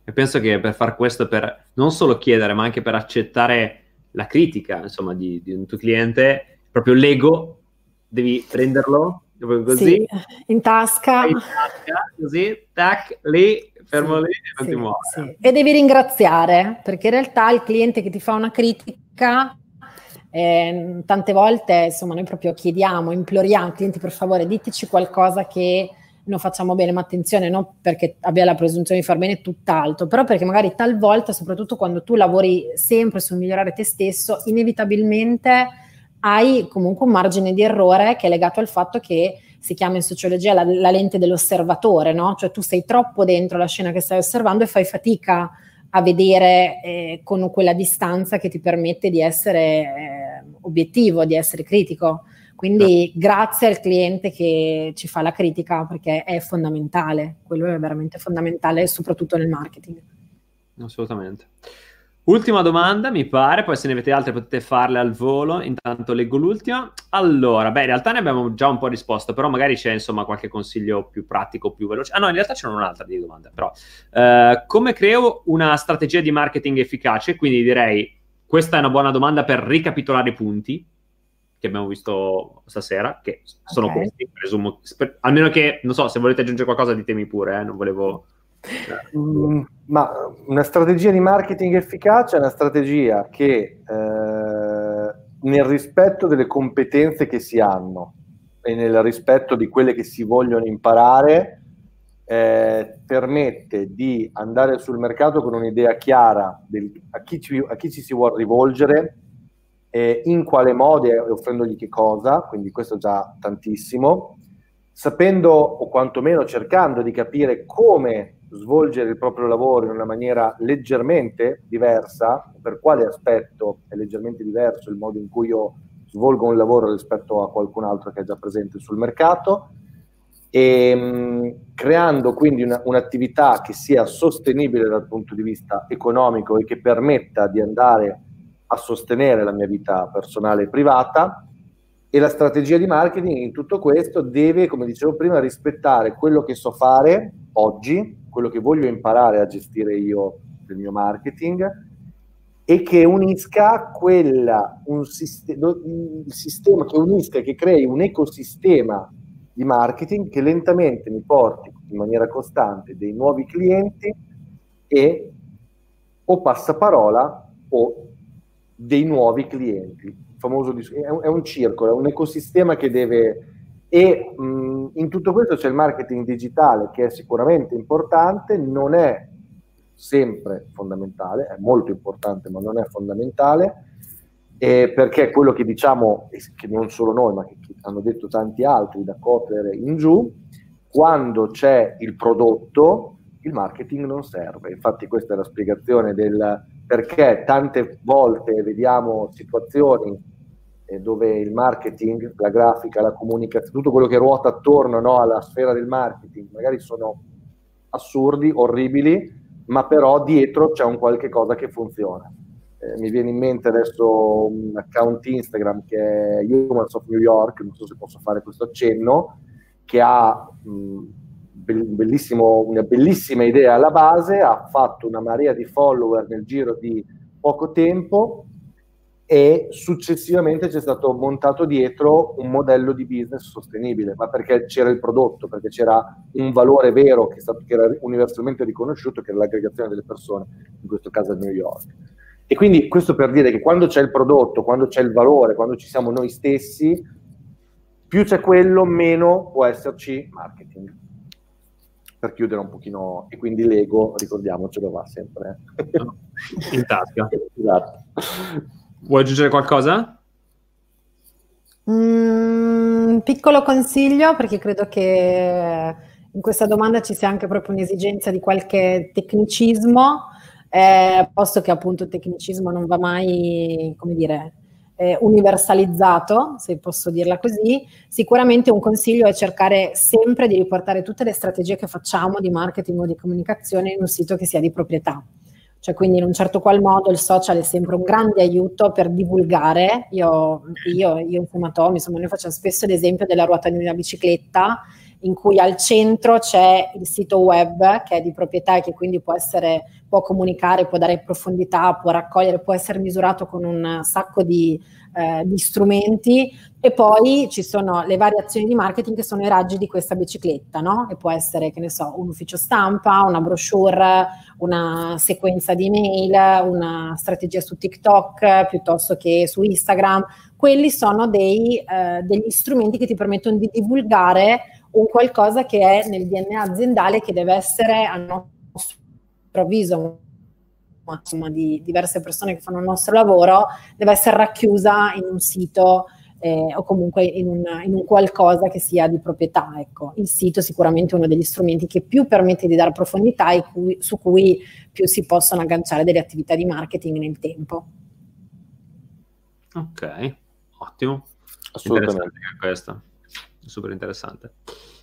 Speaker 1: E penso che per far questo, per non solo chiedere, ma anche per accettare la critica insomma, di, di un tuo cliente, proprio l'ego devi prenderlo così. Sì,
Speaker 2: in tasca.
Speaker 1: in tasca così tac lì fermo sì, lì e non sì, ti muovi.
Speaker 2: e devi ringraziare perché in realtà il cliente che ti fa una critica eh, tante volte insomma noi proprio chiediamo imploriamo clienti per favore diteci qualcosa che non facciamo bene, ma attenzione, non perché abbia la presunzione di far bene tutt'altro, però perché magari talvolta, soprattutto quando tu lavori sempre sul migliorare te stesso, inevitabilmente hai comunque un margine di errore che è legato al fatto che si chiama in sociologia la, la lente dell'osservatore, no? Cioè tu sei troppo dentro la scena che stai osservando e fai fatica a vedere eh, con quella distanza che ti permette di essere eh, obiettivo, di essere critico. Quindi grazie al cliente che ci fa la critica perché è fondamentale, quello è veramente fondamentale soprattutto nel marketing.
Speaker 1: Assolutamente. Ultima domanda, mi pare, poi se ne avete altre potete farle al volo, intanto leggo l'ultima. Allora, beh, in realtà ne abbiamo già un po' risposto, però magari c'è insomma qualche consiglio più pratico, più veloce. Ah no, in realtà c'è un'altra di domande, però. Uh, come creo una strategia di marketing efficace? Quindi direi, questa è una buona domanda per ricapitolare i punti che abbiamo visto stasera, che sono okay. questi, presumo, almeno che, non so, se volete aggiungere qualcosa ditemi pure, eh, non volevo...
Speaker 3: Mm, ma una strategia di marketing efficace è una strategia che eh, nel rispetto delle competenze che si hanno e nel rispetto di quelle che si vogliono imparare eh, permette di andare sul mercato con un'idea chiara del, a, chi ci, a, chi ci, si vuole rivolgere, eh, in quale modo e offrendogli che cosa, quindi questo già tantissimo, sapendo o quantomeno cercando di capire come svolgere il proprio lavoro in una maniera leggermente diversa, per quale aspetto è leggermente diverso il modo in cui io svolgo un lavoro rispetto a qualcun altro che è già presente sul mercato, e mh, mm, creando quindi una, un'attività che sia sostenibile dal punto di vista economico e che permetta di andare a sostenere la mia vita personale e privata. E la strategia di marketing in tutto questo deve, come dicevo prima, rispettare quello che so fare oggi, quello che voglio imparare a gestire io del mio marketing e che unisca quella, un sistema, sistema che unisca, che crei un ecosistema di marketing che lentamente mi porti in maniera costante dei nuovi clienti e o passaparola o dei nuovi clienti. Famoso, è un, circolo, è un ecosistema che deve e mh, in tutto questo c'è il marketing digitale che è sicuramente importante, non è sempre fondamentale, è molto importante ma non è fondamentale, eh, perché quello che diciamo, che non solo noi, ma che, che hanno detto tanti altri da Kotler in giù, quando c'è il prodotto, il marketing non serve. Infatti questa è la spiegazione del perché tante volte vediamo situazioni eh, dove il marketing, la grafica, la comunicazione, tutto quello che ruota attorno no, alla sfera del marketing, magari sono assurdi, orribili, ma però dietro c'è un qualche cosa che funziona. Eh, mi viene in mente adesso un account Instagram che è Humans of New York, non so se posso fare questo accenno, che ha mh, una bellissima idea alla base, ha fatto una marea di follower nel giro di poco tempo e successivamente c'è stato montato dietro un modello di business sostenibile, ma perché c'era il prodotto, perché c'era un valore vero che, stato, che era universalmente riconosciuto, che era l'aggregazione delle persone, in questo caso a New York. E quindi questo per dire che quando c'è il prodotto, quando c'è il valore, quando ci siamo noi stessi, più c'è quello, meno può esserci marketing. Per chiudere un pochino, e quindi l'ego, ricordiamocelo, va sempre
Speaker 1: in tasca. esatto. Vuoi aggiungere qualcosa?
Speaker 2: Un mm, piccolo consiglio, perché credo che in questa domanda ci sia anche proprio un'esigenza di qualche tecnicismo, eh, posto che appunto il tecnicismo non va mai, come dire, eh, universalizzato, se posso dirla così, sicuramente un consiglio è cercare sempre di riportare tutte le strategie che facciamo di marketing o di comunicazione in un sito che sia di proprietà. Cioè, quindi in un certo qual modo il social è sempre un grande aiuto per divulgare. Io, io, io insieme a Tom, insomma, noi facciamo spesso l'esempio della ruota di una bicicletta, in cui al centro c'è il sito web che è di proprietà e che quindi può essere, può comunicare, può dare profondità, può raccogliere, può essere misurato con un sacco di, eh, di strumenti e poi ci sono le variazioni di marketing che sono i raggi di questa bicicletta, no? E può essere, che ne so, un ufficio stampa, una brochure, una sequenza di email, una strategia su TikTok piuttosto che su Instagram. Quelli sono dei, eh, degli strumenti che ti permettono di divulgare un qualcosa che è nel DNA aziendale che deve essere a nostro avviso insomma, di diverse persone che fanno il nostro lavoro, deve essere racchiusa in un sito eh, o comunque in un, in un, qualcosa che sia di proprietà. Ecco. Il sito è sicuramente uno degli strumenti che più permette di dare profondità e cui, su cui più si possono agganciare delle attività di marketing nel tempo.
Speaker 1: Ok, ottimo. Assolutamente. Questo. Super interessante.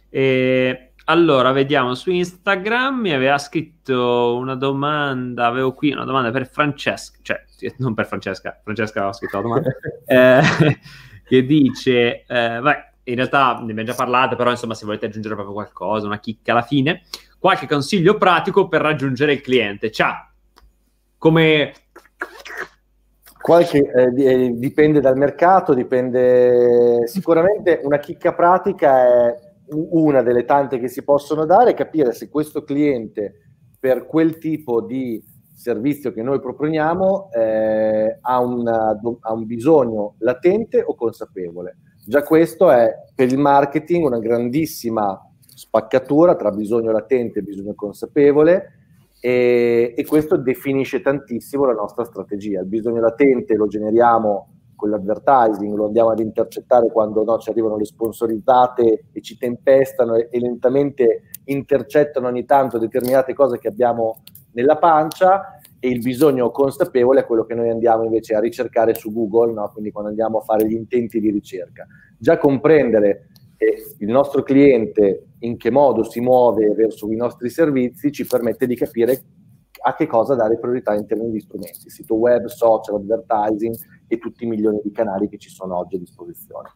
Speaker 1: E allora, vediamo su Instagram mi aveva scritto una domanda, avevo qui una domanda per Francesca, cioè non per Francesca, Francesca aveva scritto la domanda, eh, che dice, eh, beh, in realtà ne abbiamo già parlato, però insomma se volete aggiungere proprio qualcosa, una chicca alla fine, qualche consiglio pratico per raggiungere il cliente. Ciao, come...
Speaker 3: Qualche, eh, eh, dipende dal mercato, dipende sicuramente una chicca pratica è una delle tante che si possono dare, capire se questo cliente per quel tipo di servizio che noi proponiamo eh, ha, una, ha un bisogno latente o consapevole. Già questo è per il marketing una grandissima spaccatura tra bisogno latente e bisogno consapevole e, e, questo definisce tantissimo la nostra strategia. Il bisogno latente lo generiamo con l'advertising, lo andiamo ad intercettare quando no, ci arrivano le sponsorizzate e ci tempestano e, e, lentamente intercettano ogni tanto determinate cose che abbiamo nella pancia e il bisogno consapevole è quello che noi andiamo invece a ricercare su Google, no? quindi quando andiamo a fare gli intenti di ricerca. Già comprendere il nostro cliente in che modo si muove verso i nostri servizi ci permette di capire a che cosa dare priorità in termini di strumenti, sito web, social, advertising e tutti i milioni di canali che ci sono oggi a disposizione.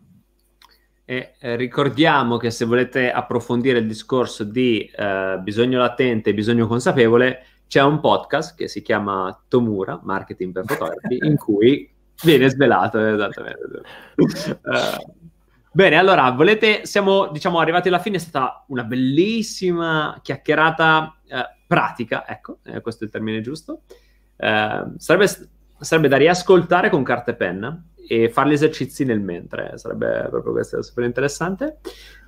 Speaker 1: E eh, ricordiamo che se volete approfondire il discorso di eh, bisogno latente e bisogno consapevole, c'è un podcast che si chiama Tomura, Marketing per Fotografi, in cui viene svelato esattamente. Uh, bene, allora, volete, siamo diciamo arrivati alla fine, è stata una bellissima chiacchierata uh, pratica, ecco, eh, questo è il termine giusto. Uh, sarebbe, sarebbe da riascoltare con carta e penna e fare gli esercizi nel mentre, sarebbe proprio questo super interessante.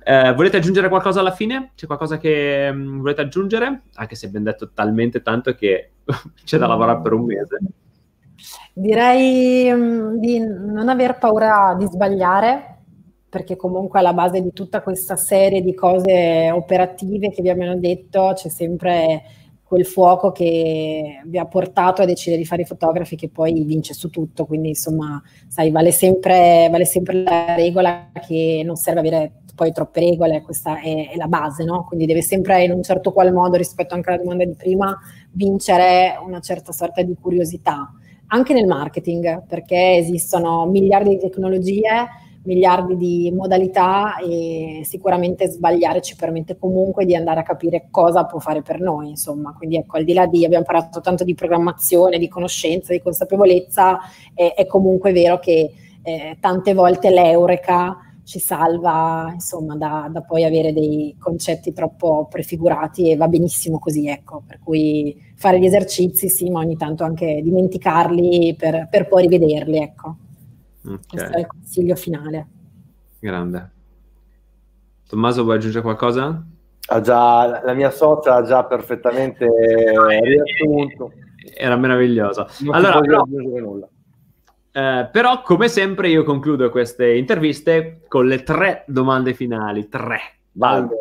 Speaker 1: Eh, volete aggiungere qualcosa alla fine? C'è qualcosa che um, volete aggiungere? Anche se abbiamo detto talmente tanto che c'è da lavorare per un mese.
Speaker 2: Direi mm, di non aver paura di sbagliare, perché comunque alla base di tutta questa serie di cose operative che vi abbiamo detto c'è sempre quel fuoco che vi ha portato a decidere di fare i fotografi che poi vince su tutto, quindi insomma, sai, vale sempre, vale sempre la regola che non serve avere poi troppe regole, questa è, è, la base, no? Quindi deve sempre in un certo qual modo, rispetto anche alla domanda di prima, vincere una certa sorta di curiosità, anche nel marketing, perché esistono miliardi di tecnologie miliardi di modalità e sicuramente sbagliare ci permette comunque di andare a capire cosa può fare per noi, insomma. Quindi ecco, al di là di, abbiamo parlato tanto di programmazione, di conoscenza, di consapevolezza, è, è comunque vero che eh, tante volte l'eureka ci salva, insomma, da, da, poi avere dei concetti troppo prefigurati e va benissimo così, ecco. Per cui fare gli esercizi, sì, ma ogni tanto anche dimenticarli per, per poi rivederli, ecco. Okay. Questo è il consiglio finale.
Speaker 1: Grande. Tommaso, vuoi aggiungere qualcosa?
Speaker 3: Ha già, la mia socia ha già perfettamente riassunto.
Speaker 1: Era meraviglioso. Non allora, però, nulla. Eh, però, come sempre, io concludo queste interviste con le tre domande finali. Tre. Allora,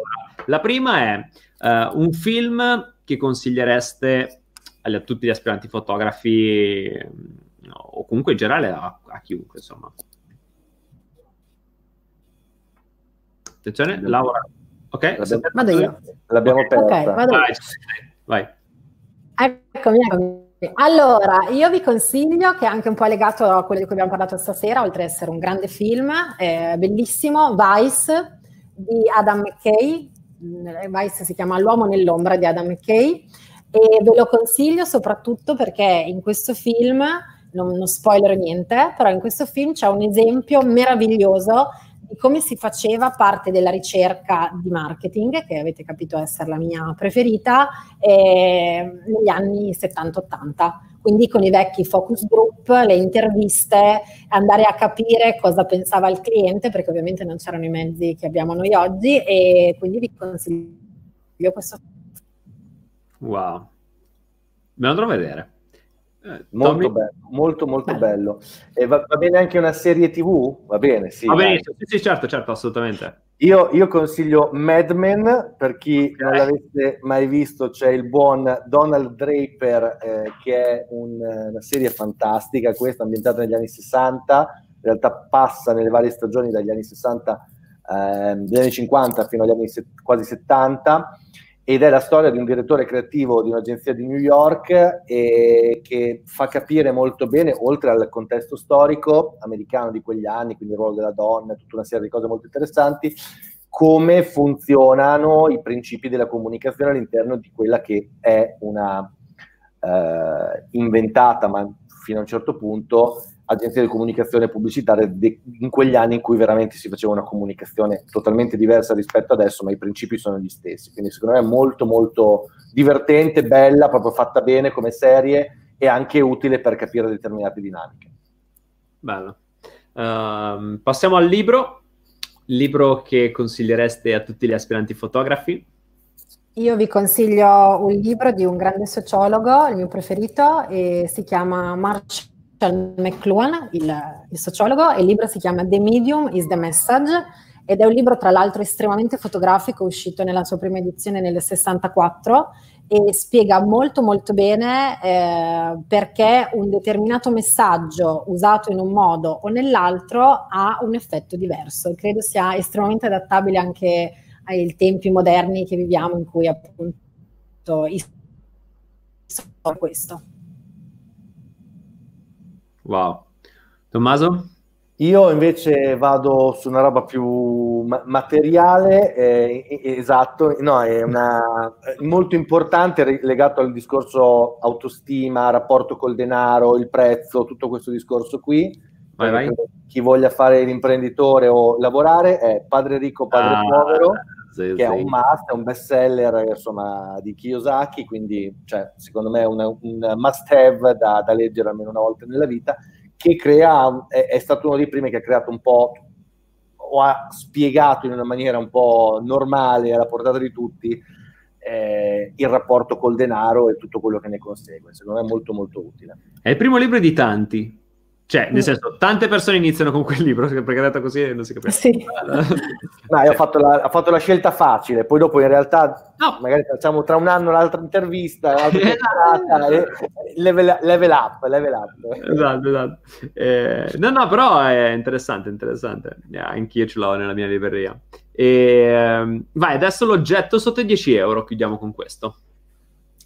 Speaker 1: la prima è uh, un film che consigliereste a tutti gli aspiranti fotografi no, o comunque in generale a, a chiunque, insomma. Attenzione, Laura. Ok?
Speaker 3: L'abbiamo, vado io. L'abbiamo okay. aperta. Ok, vado
Speaker 1: vai, vai.
Speaker 2: Eccomi, eccomi. Allora, io vi consiglio, che è anche un po' legato a quello di cui abbiamo parlato stasera, oltre ad essere un grande film, eh, bellissimo, Vice di Adam McKay. Mm, Vice si chiama L'uomo nell'ombra di Adam McKay e ve lo consiglio soprattutto perché in questo film non, non spoilerò niente, però in questo film c'è un esempio meraviglioso di come si faceva parte della ricerca di marketing, che avete capito essere la mia preferita, eh, negli anni 70-80 quindi con i vecchi focus group, le interviste, andare a capire cosa pensava il cliente, perché ovviamente non c'erano i mezzi che abbiamo noi oggi e quindi vi consiglio questo.
Speaker 1: Wow, me lo andrò a vedere.
Speaker 3: Eh, molto bello, molto molto bello. E va, va, bene anche una serie TV? Va bene, sì.
Speaker 1: Va bene, sì, sì, certo, certo, assolutamente.
Speaker 3: Io, io, consiglio Mad Men, per chi okay. non l'avesse mai visto, c'è il buon Donald Draper, eh, che è un, una serie fantastica, questa ambientata negli anni 60, in realtà passa nelle varie stagioni dagli anni 60, eh, dagli anni 50 fino agli anni se- quasi 70 ed è la storia di un direttore creativo di un'agenzia di New York che fa capire molto bene, oltre al contesto storico americano di quegli anni, quindi il ruolo della donna, tutta una serie di cose molto interessanti, come funzionano i principi della comunicazione all'interno di quella che è una eh, inventata, ma fino a un certo punto, agenzie di comunicazione pubblicitaria de- in quegli anni in cui veramente si faceva una comunicazione totalmente diversa rispetto adesso, ma i principi sono gli stessi. Quindi secondo me è molto molto divertente, bella, proprio fatta bene come serie e anche utile per capire determinate dinamiche.
Speaker 1: Bello. Uh, passiamo al libro. Libro che consigliereste a tutti gli aspiranti fotografi?
Speaker 2: Io vi consiglio un libro di un grande sociologo, il mio preferito, e si chiama March McLuhan, il, il sociologo, e il libro si chiama The Medium is the Message ed è un libro tra l'altro estremamente fotografico, uscito nella sua prima edizione nel 64 e spiega molto molto bene eh, perché un determinato messaggio usato in un modo o nell'altro ha un effetto diverso. Credo sia estremamente adattabile anche ai tempi moderni che viviamo in cui appunto questo.
Speaker 1: Wow. Tommaso?
Speaker 3: Io invece vado su una roba più ma- materiale, eh, esatto, no, è una, molto importante legato al discorso autostima, rapporto col denaro, il prezzo, tutto questo discorso qui. Vai, vai. Chi voglia fare l'imprenditore o lavorare è Padre ricco, Padre ah, povero, sì, che è un must, è un best seller insomma, di Kiyosaki, quindi cioè, secondo me è una, un must have da, da leggere almeno una volta nella vita che crea, è, è, stato uno dei primi che ha creato un po', o ha spiegato in una maniera un po' normale, alla portata di tutti, eh, il rapporto col denaro e tutto quello che ne consegue. Secondo me è molto molto utile.
Speaker 1: È il primo libro di tanti. Cioè, nel mm. senso, tante persone iniziano con quel libro, perché detto così non si capisce. Sì.
Speaker 3: no, io ho fatto, la, ho fatto, la, scelta facile, poi dopo in realtà no. magari facciamo tra un anno l'altra intervista, l'altra level, level, up, level up.
Speaker 1: Esatto, esatto. Eh, no, no, però è interessante, interessante. Yeah, anch'io ce l'ho nella mia libreria. E, ehm, vai, adesso l'oggetto sotto i 10 euro, chiudiamo con questo.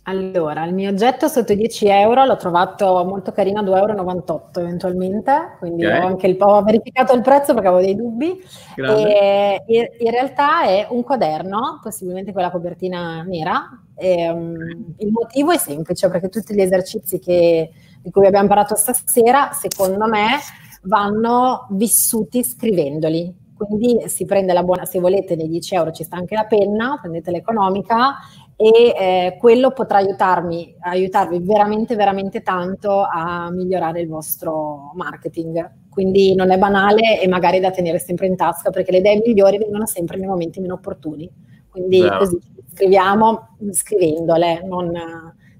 Speaker 2: Allora, il mio oggetto sotto i 10 euro l'ho trovato molto carino a 2,98 euro eventualmente, quindi okay. ho, anche il, ho verificato il prezzo perché avevo dei dubbi. E, in realtà è un quaderno, possibilmente con la copertina nera. E, um, il motivo è semplice perché tutti gli esercizi che, di cui abbiamo parlato stasera, secondo me, vanno vissuti scrivendoli. Quindi si prende la buona, se volete, nei 10 euro ci sta anche la penna, prendete l'economica e eh, quello potrà aiutarmi, aiutarvi veramente, veramente tanto a migliorare il vostro marketing. Quindi non è banale e magari da tenere sempre in tasca perché le idee migliori vengono sempre nei momenti meno opportuni. Quindi Vero. così scriviamo scrivendole, non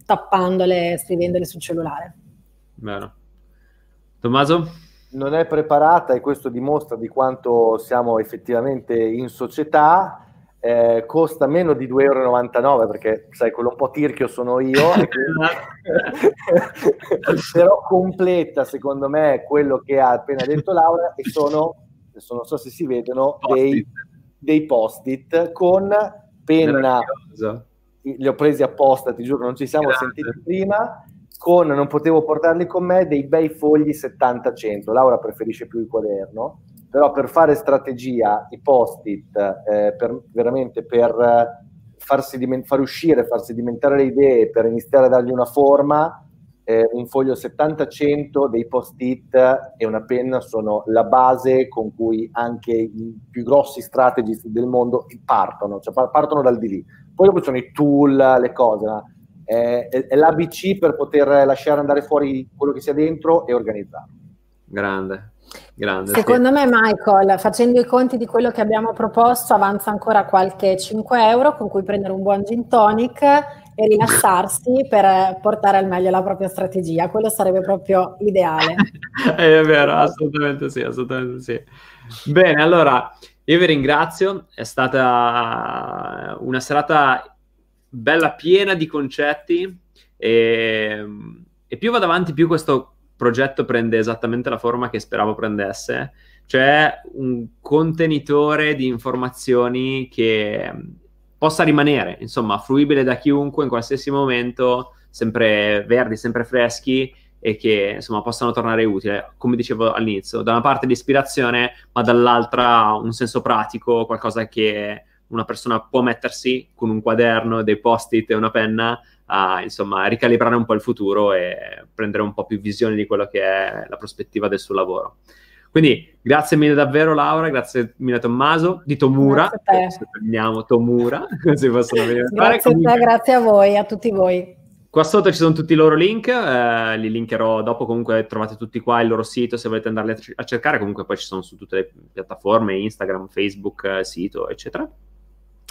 Speaker 2: tappandole, scrivendole sul cellulare.
Speaker 1: Vero. Tommaso?
Speaker 3: Non è preparata e questo dimostra di quanto siamo effettivamente in società eh, costa meno di 2,99 euro perché sai quello un po' tirchio sono io. Però completa secondo me quello che ha appena detto Laura e sono, adesso non so se si vedono dei, dei post-it con penna. Li ho presi apposta ti giuro non ci siamo Grazie. sentiti prima. Con non potevo portarli con me dei bei fogli 70-100 Laura preferisce più il quaderno però per fare strategia, i post-it, eh, per, veramente per farsi diment- far uscire, farsi diventare le idee, per iniziare a dargli una forma, eh, un foglio 70-100 dei post-it e una penna sono la base con cui anche i più grossi strategist del mondo partono, cioè partono dal di lì. Poi dopo sono i tool, le cose, è, è l'ABC per poter lasciare andare fuori quello che sia dentro e organizzarlo.
Speaker 1: Grande, Grande,
Speaker 2: Secondo sì. me, Michael, facendo i conti di quello che abbiamo proposto, avanza ancora qualche 5 euro con cui prendere un buon gin tonic e rilassarsi per portare al meglio la propria strategia. Quello sarebbe proprio l'ideale.
Speaker 1: è vero, assolutamente sì, assolutamente sì. Bene, allora io vi ringrazio, è stata una serata bella piena di concetti e, e più vado avanti più questo progetto prende esattamente la forma che speravo prendesse, cioè un contenitore di informazioni che mm, possa rimanere, insomma, fruibile da chiunque in qualsiasi momento, sempre verdi, sempre freschi e che insomma possano tornare utili, come dicevo all'inizio, da una parte l'ispirazione, ma dall'altra un senso pratico, qualcosa che una persona può mettersi con un quaderno, dei post-it e una penna a insomma, ricalibrare un po' il futuro e prendere un po' più visione di quello che è la prospettiva del suo lavoro. Quindi grazie mille davvero Laura, grazie mille Tommaso, di Tomura,
Speaker 2: grazie
Speaker 1: a Tomura, così possono
Speaker 2: venire Grazie a te, grazie a voi, a tutti voi.
Speaker 1: Qua sotto ci sono tutti i loro link, eh, li linkerò dopo, comunque trovate tutti qua il loro sito se volete andarli a, cercare, comunque poi ci sono su tutte le piattaforme, Instagram, Facebook, eh, sito, eccetera.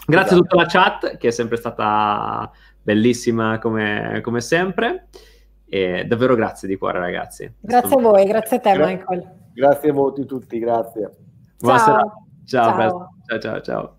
Speaker 1: Grazie esatto. a tutta la chat che è sempre stata bellissima come, come sempre. E davvero grazie di cuore, ragazzi.
Speaker 2: Grazie a voi, grazie a te, Michael.
Speaker 3: Grazie a voi tutti, grazie.
Speaker 1: Buonasera. Ciao, ciao, ciao, ciao. ciao.